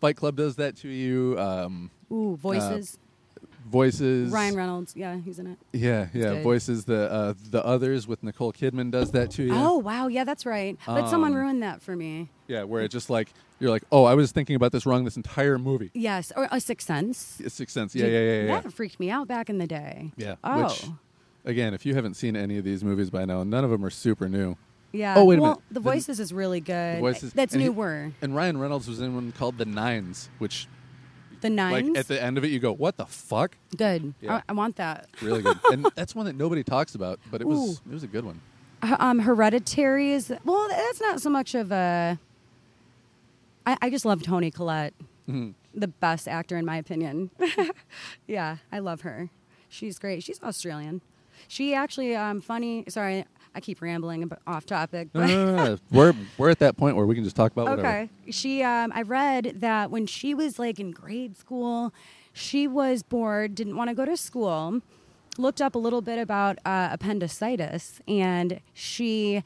fight club does that to you um, ooh voices voices ryan reynolds yeah he's in it Yeah, yeah. good. Voices the uh, the others with Nicole Kidman does that to you. oh wow yeah that's right but someone Um, ruined that for me Yeah, where it just like you're like, oh, I was thinking about this wrong this entire movie. yes or a sixth sense It's Sixth Sense. Yeah, yeah, yeah, yeah. that freaked me out back in the day Yeah. oh Which, again, if you haven't seen any of these movies by now, none of them are super new. Yeah Oh, wait a well minute. the voices is really good The Voices, that's and he- newer and Ryan Reynolds was in one called The Nines, which the nines like at the end of it you go, what the fuck? good Yeah. I, I want that Really good. and that's one that nobody talks about, but it was it was a good one. H- um, Hereditary is well. That's not so much of a. I, I just love Toni Collette, Mhm. the best actor in my opinion. yeah, I love her. She's great. She's Australian. She actually, um, funny. Sorry, I keep rambling off topic. But no, no, no. we're we're at that point where we can just talk about whatever. okay, she. Um, I read that when she was like in grade school, she was bored, didn't want to go to school. Looked up a little bit about uh, appendicitis, and she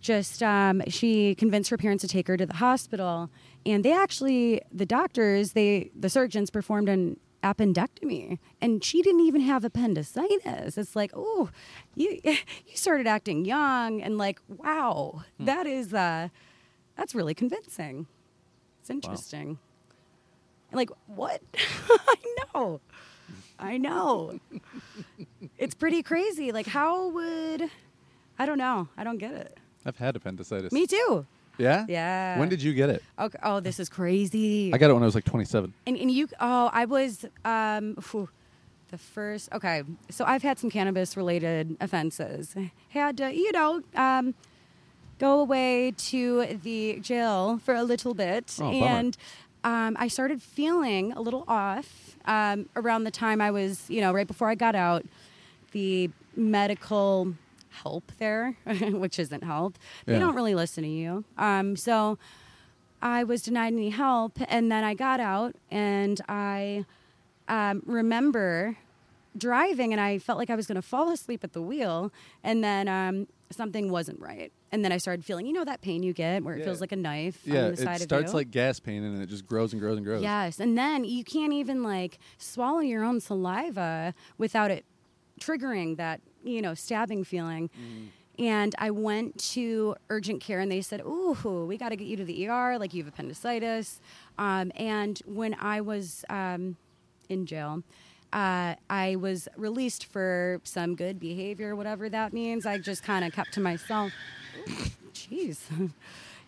just um, she convinced her parents to take her to the hospital and they actually the doctors they the surgeons performed an appendectomy and she didn't even have appendicitis it's like oh you you started acting young and like wow that is uh that's really convincing. It's interesting. Like, what? I know. I know. it's pretty crazy. Like, how would. I don't know. I don't get it. I've had appendicitis. Me too. Yeah. Yeah. When did you get it? Okay. Oh, this is crazy. I got it when I was like 27. And, and you, oh, I was um, phew, the first. Okay, so I've had some cannabis-related offenses. Had to, you know, um, go away to the jail for a little bit, Oh, and um, I started feeling a little off um, around the time I was, you know, right before I got out. The medical help there, which isn't help, they Yeah. don't really listen to you. Um, so. I was denied any help, and then I got out, and I um, remember driving, and I felt like I was going to fall asleep at the wheel, and then um, something wasn't right, and then I started feeling, you know, that pain you get where it Yeah. feels like a knife Yeah, on the side it starts like gas pain and then it just grows and grows and grows. Yes, and then you can't even like swallow your own saliva without it triggering that you know stabbing feeling. And I went to urgent care, and they said, "Ooh, we got to get you to the ER. Like you have appendicitis." Um, and when I was um, in jail, uh, I was released for some good behavior, whatever that means. I just kind of kept to myself. Jeez.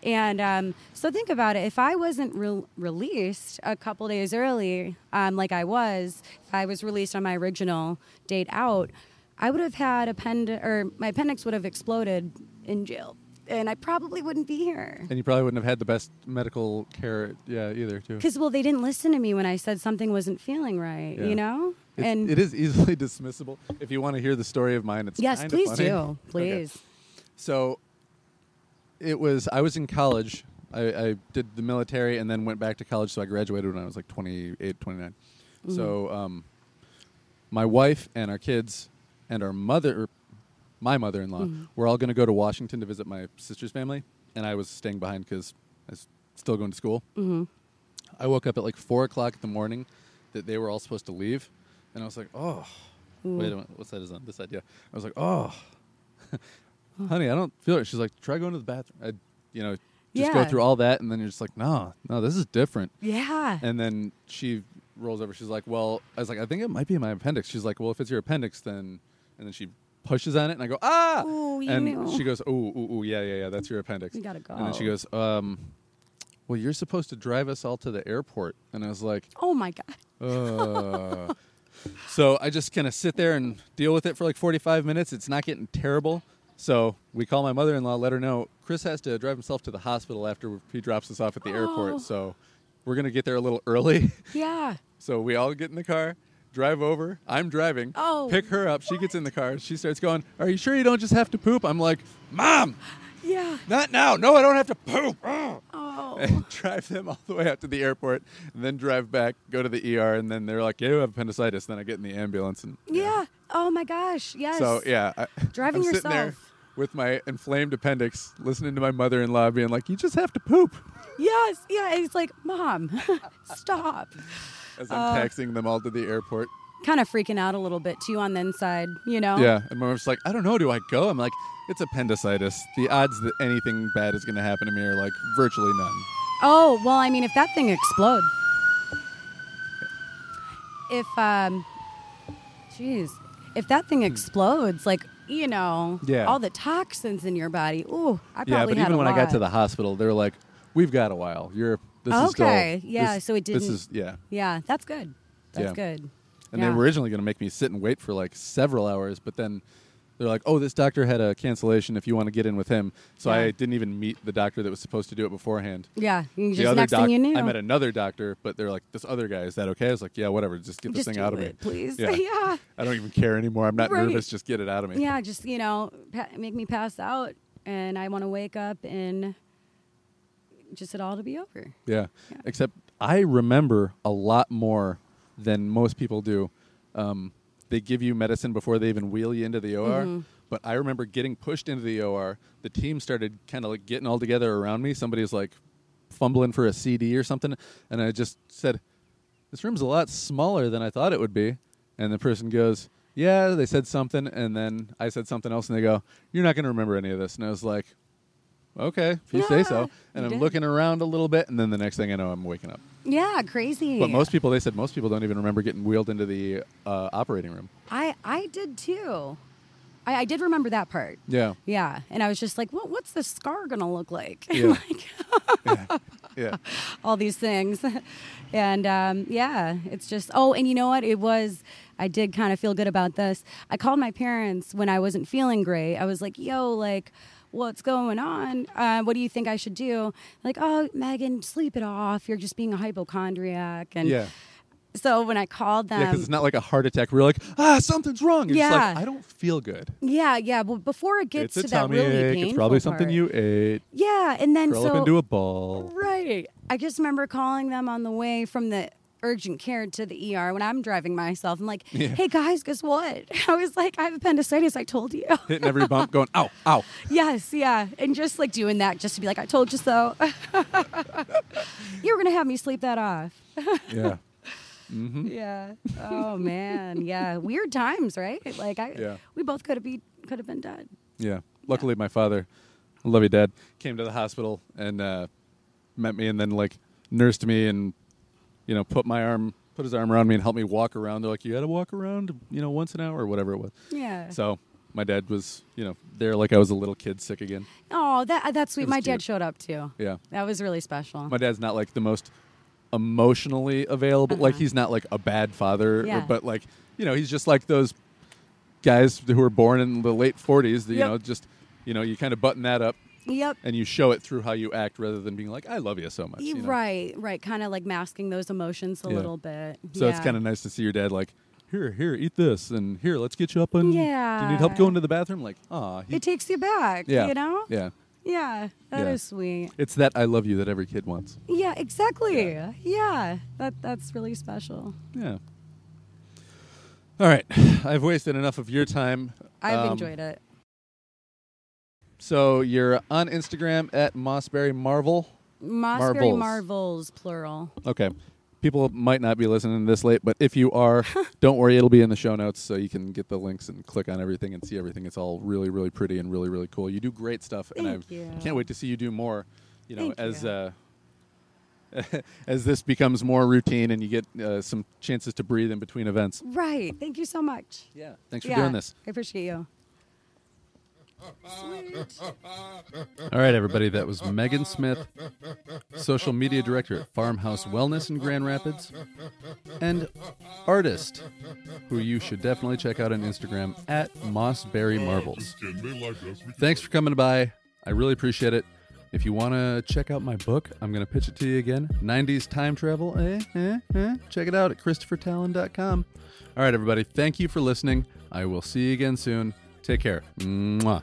And um, so think about it. If I wasn't re- released a couple days early, um, like I was, if I was released on my original date out, I would have had append or my appendix would have exploded in jail, and I probably wouldn't be here. And you probably wouldn't have had the best medical care, yeah, either, too. Because well, they didn't listen to me when I said something wasn't feeling right. Yeah. You know. It's, and it is easily dismissible. If you want to hear the story of mine, it's yes, please funny. do, Okay. please. So it was I was in college. I, I did the military and then went back to college. So I graduated when I was like 28, 29. So um, my wife and our kids and our mother, my mother-in-law, were all going to go to Washington to visit my sister's family, and I was staying behind because I was still going to school. hmm I woke up at like four o'clock in the morning that they were all supposed to leave, and I was like, "Oh, wait a minute, what's that? Is on this side?" Yeah, I was like, "Oh, honey, I don't feel it." She's like, "Try going to the bathroom." I, you know, just go through all that, and then you're just like, "No, no, this is different." Yeah. And then she rolls over. She's like, "Well," I was like, "I think it might be my appendix." She's like, "Well, if it's your appendix, then," and then she pushes on it, and I go, "Ah!" Ooh, you and knew. she goes, "Ooh, ooh, ooh, yeah, yeah, yeah, that's your appendix." We gotta go. And then she goes, um, "Well, you're supposed to drive us all to the airport," and I was like, oh my god. uh. so I just kind of sit there and deal with it for like 45 minutes. It's not getting terrible. So we call my mother-in-law, let her know Chris has to drive himself to the hospital after he drops us off at the Oh. airport. So we're gonna get there a little early. Yeah. so we all get in the car, drive over. I'm driving. Oh, pick her up. She gets in the car. She starts going. Are you sure you don't just have to poop? I'm like, Mom, Yeah. not now. No, I don't have to poop. Oh. and drive them all the way out to the airport, and then drive back, go to the ER, and then they're like, "Yeah, you have appendicitis." Then I get in the ambulance, and Yeah. Oh my gosh. Yes. So yeah, I, Driving I'm yourself. With my inflamed appendix, listening to my mother-in-law being like, "You just have to poop," Yes. Yeah. It's like, mom, stop. as I'm Uh, taxiing them all to the airport. Kind of freaking out a little bit too on the inside, you know? Yeah, and my mom's like, "I don't know. Do I go?" I'm like, "It's appendicitis. The odds that anything bad is going to happen to me are like virtually none." Oh, well, I mean, if that thing explodes. If, um, jeez, if that thing explodes, like, you know. Yeah. all the toxins in your body, ooh, I probably Yeah, but had even when I got to the hospital, they were like, "We've got a while. You're this is still Okay, yeah, this- so it didn't- This is yeah." Yeah, that's good. That's Yeah. good. And Yeah. they were originally going to make me sit and wait for like several hours, but then they're like, "Oh, this doctor had a cancellation. If you want to get in with him," so Yeah. I didn't even meet the doctor that was supposed to do it beforehand. Yeah, you the other next doc- thing you knew. I met another doctor, but they're like, "This other guy is that okay?" I was like, "Yeah, whatever. Just get this thing out of it, me, please. Yeah. Yeah. I don't even care anymore. I'm not Right. nervous. Just get it out of me." Yeah, just you know, pa- make me pass out, and I want to wake up and just it all to be over. Yeah. Yeah. Except I remember a lot more than most people do. Um, they give you medicine before they even wheel you into the OR. Mhm. But I remember getting pushed into the OR. The team started kind of like getting all together around me. Somebody was like fumbling for a CD or something, and I just said, "This room's a lot smaller than I thought it would be." And the person goes, "Yeah." They said something, and then I said something else, and they go, "You're not going to remember any of this." And I was like, okay, if you say so. And I'm did. looking around a little bit, and then the next thing I know, I'm waking up. Yeah, crazy. But most people, they said most people don't even remember getting wheeled into the uh, operating room. I I did too. I, I did remember that part. Yeah. Yeah, and I was just like, "What? What's the scar gonna look like?" Yeah. like Yeah. all these things, and um, yeah, it's just. Oh, and you know what? It was. I did kind of feel good about this. I called my parents when I wasn't feeling great. I was like, "Yo, like." What's going on? Uh, what do you think I should do? Like, oh, Megan, sleep it off. You're just being a hypochondriac. And Yeah. so when I called them, Yeah, because it's not like a heart attack. You're like, ah, something's wrong. You're just like, Yeah. I don't feel good. yeah, yeah. Well, before it gets it's to that really ache. painful It's probably something part. you ate. Yeah, and then Curl so up into a ball. right. I just remember calling them on the way from the urgent care to the ER when I'm driving myself. I'm like, "Hey guys, guess what?" I was like, "I have appendicitis. I told you." Hitting every bump, going, ow, ow. yes, yeah, and just like doing that, just to be like, "I told you so." you were gonna have me sleep that off. Yeah. Yeah. Oh man. Yeah. Weird times, right? Like I. Yeah. We both could have be could have been dead. Yeah. Luckily, my father, I love you, Dad, came to the hospital and uh, met me and then like nursed me and you know put my arm, put his arm around me and help me walk around. They're like, you got to walk around, you know, once an hour or whatever it was. Yeah. So my dad was, you know, there like I was a little kid sick again. Oh, that that's sweet. My cute. dad showed up too. Yeah. That was really special. My dad's not like the most emotionally available. Like Uh-huh. he's not like a bad father, Yeah. but like you know, he's just like those guys who were born in the late 40s. That, You know, just you know, you kind of button that up Yep. and you show it through how you act rather than being like, "I love you so much." you know? Right, right. Kind of like masking those emotions a Yeah. little bit. So it's kind of nice to see your dad like, "Here, here, eat this," and "Here, let's get you up and do you need help going to the bathroom?" Like, ah, It takes you back. yeah, You know. yeah. Yeah. That is Yeah. sweet. It's that I love you that every kid wants. Yeah. Exactly. Yeah. That that's really special. Yeah. All right, I've wasted enough of your time. I've Um, enjoyed it. So you're on Instagram at Mossberry Marvel. Mossberry Marvels. Marvels, plural. Okay. People might not be listening this late, but if you are, don't worry, it'll be in the show notes so you can get the links and click on everything and see everything. It's all really, really pretty and really, really cool. You do great stuff, and Thank I you. can't wait to see you do more. You know, Thank as you. uh, as this becomes more routine and you get uh, some chances to breathe in between events. Right. Thank you so much. Yeah. Thanks for yeah, doing this. I appreciate you. All right, everybody. That was Megan Smith, social media director at Farmhouse Wellness in Grand Rapids, and artist who you should definitely check out on Instagram at Mossberry Marvels. Thanks for coming by. I really appreciate it. If you want to check out my book, I'm going to pitch it to you again 90s Time Travel. Eh, eh, eh. Check it out at ChristopherTalon.com. All right, everybody. Thank you for listening. I will see you again soon. Take care. Mwah.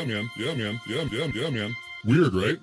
Yeah, man. Yeah, man. Yeah, yeah, yeah, man. Weird, right?